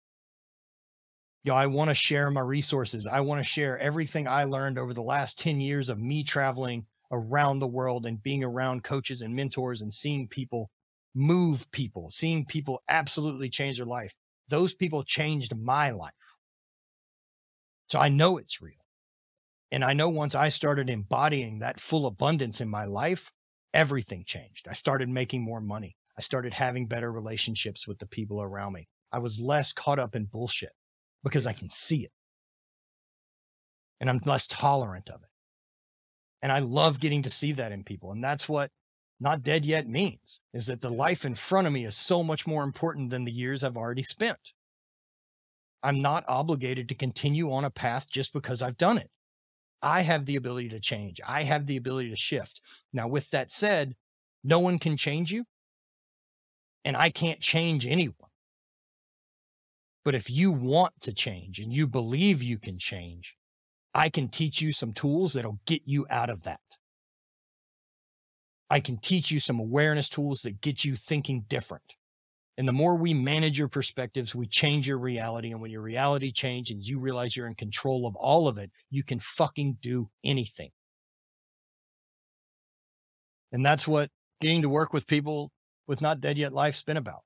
Speaker 2: You know, I want to share my resources. I want to share everything I learned over the last 10 years of me traveling around the world and being around coaches and mentors and seeing people move people, seeing people absolutely change their life. Those people changed my life. So I know it's real. And I know once I started embodying that full abundance in my life, everything changed. I started making more money. I started having better relationships with the people around me. I was less caught up in bullshit because I can see it. And I'm less tolerant of it. And I love getting to see that in people. And that's what not dead yet means is that the life in front of me is so much more important than the years I've already spent. I'm not obligated to continue on a path just because I've done it. I have the ability to change. I have the ability to shift. Now, with that said, no one can change you, and I can't change anyone. But if you want to change and you believe you can change, I can teach you some tools that'll get you out of that. I can teach you some awareness tools that get you thinking different. And the more we manage your perspectives, we change your reality. And when your reality changes, you realize you're in control of all of it, you can fucking do anything. And that's what getting to work with people with not dead yet life's been about.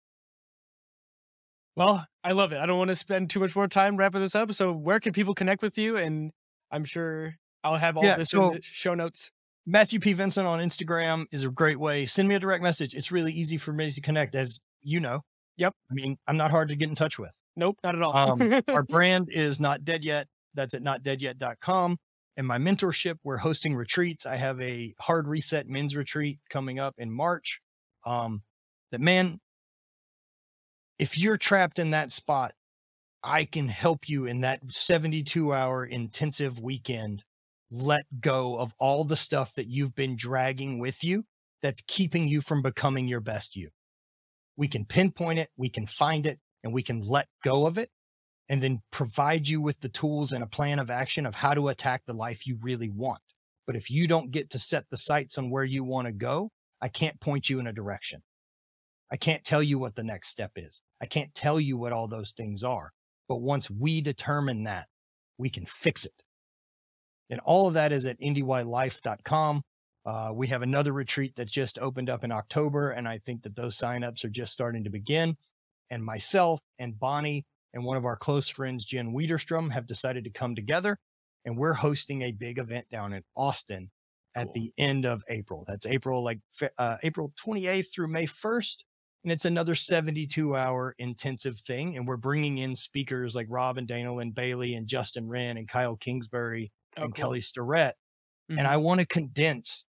Speaker 1: Well, I love it. I don't want to spend too much more time wrapping this up. So, where can people connect with you? And I'm sure I'll have all
Speaker 2: Yeah,
Speaker 1: this
Speaker 2: so-
Speaker 1: in the show notes.
Speaker 2: Matthew P. Vincent on Instagram is a great way. Send me a direct message. It's really easy for me to connect, as you know.
Speaker 1: Yep.
Speaker 2: I mean, I'm not hard to get in touch with.
Speaker 1: Nope, not at all.
Speaker 2: Um, our *laughs* brand is not dead yet. That's at notdeadyet.com. And my mentorship, we're hosting retreats. I have a hard reset men's retreat coming up in March. Um, that man, if you're trapped in that spot, I can help you in that 72 hour intensive weekend. Let go of all the stuff that you've been dragging with you that's keeping you from becoming your best you. We can pinpoint it, we can find it, and we can let go of it and then provide you with the tools and a plan of action of how to attack the life you really want. But if you don't get to set the sights on where you want to go, I can't point you in a direction. I can't tell you what the next step is. I can't tell you what all those things are. But once we determine that, we can fix it. And all of that is at indylife.com. Uh, we have another retreat that just opened up in October, and I think that those signups are just starting to begin. And myself and Bonnie and one of our close friends, Jen Widerstrom, have decided to come together, and we're hosting a big event down in Austin at
Speaker 1: Cool.
Speaker 2: the end of April. That's April like uh, April 28th through May 1st, and it's another 72 hour intensive thing. And we're bringing in speakers like Rob and Daniel and Bailey and Justin Wren and Kyle Kingsbury
Speaker 1: Oh,
Speaker 2: and
Speaker 1: cool.
Speaker 2: Kelly Starrett.
Speaker 1: Mhm.
Speaker 2: And I want to condense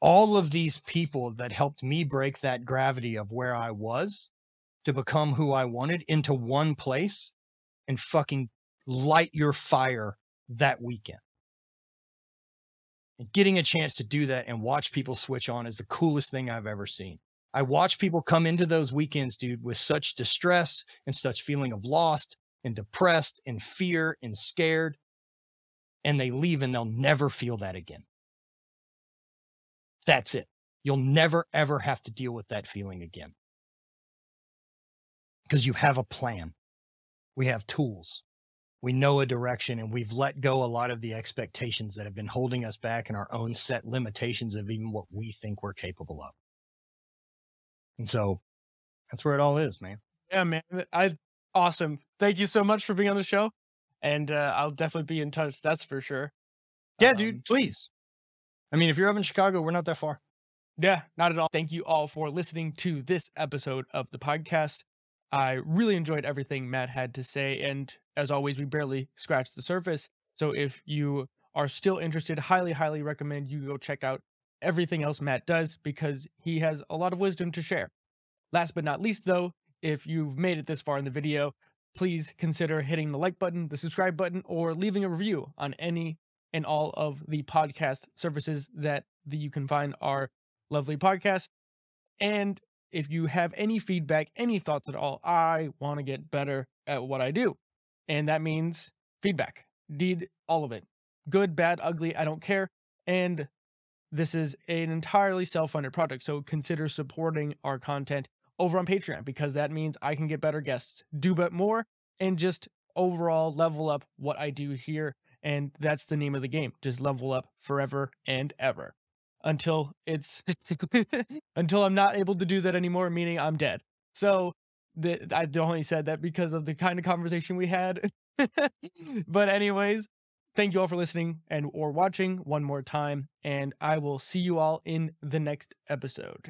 Speaker 2: all of these people that helped me break that gravity of where I was to become who I wanted into one place and fucking light your fire that weekend. And getting a chance to do that and watch people switch on is the coolest thing I've ever seen. I watch people come into those weekends, dude, with such distress and such feeling of lost and depressed and fear and scared. And they leave and they'll never feel that again. That's it. You'll never, ever have to deal with that feeling again. Because you have a plan. We have tools. We know a direction and we've let go a lot of the expectations that have been holding us back and our own set limitations of even what we think we're capable of. And so that's where it all is, man.
Speaker 1: Yeah, man. I awesome. Thank you so much for being on the show. And uh, I'll definitely be in touch. That's for sure.
Speaker 2: Yeah,
Speaker 1: Um,
Speaker 2: dude, please. I mean, if you're up in Chicago, we're not that far.
Speaker 1: Yeah, not at all. Thank you all for listening to this episode of the podcast. I really enjoyed everything Matt had to say. And as always, we barely scratched the surface. So if you are still interested, highly, highly recommend you go check out everything else Matt does because he has a lot of wisdom to share. Last but not least, though, if you've made it this far in the video, please consider hitting the like button, the subscribe button, or leaving a review on any and all of the podcast services that, you can find our lovely podcast. And if you have any feedback, any thoughts at all, I want to get better at what I do. And that means feedback. Need all of it. Good, bad, ugly, I don't care. And this is an entirely self funded project. So consider supporting our content over on Patreon because that means I can get better guests, do but more, and just overall level up what I do here. And that's the name of the game. Just level up forever and ever until it's *laughs* until I'm not able to do that anymore, meaning I'm dead. So the, I only said that because of the kind of conversation we had. *laughs* but anyways, thank you all for listening and or watching one more time, and I will see you all in the next episode.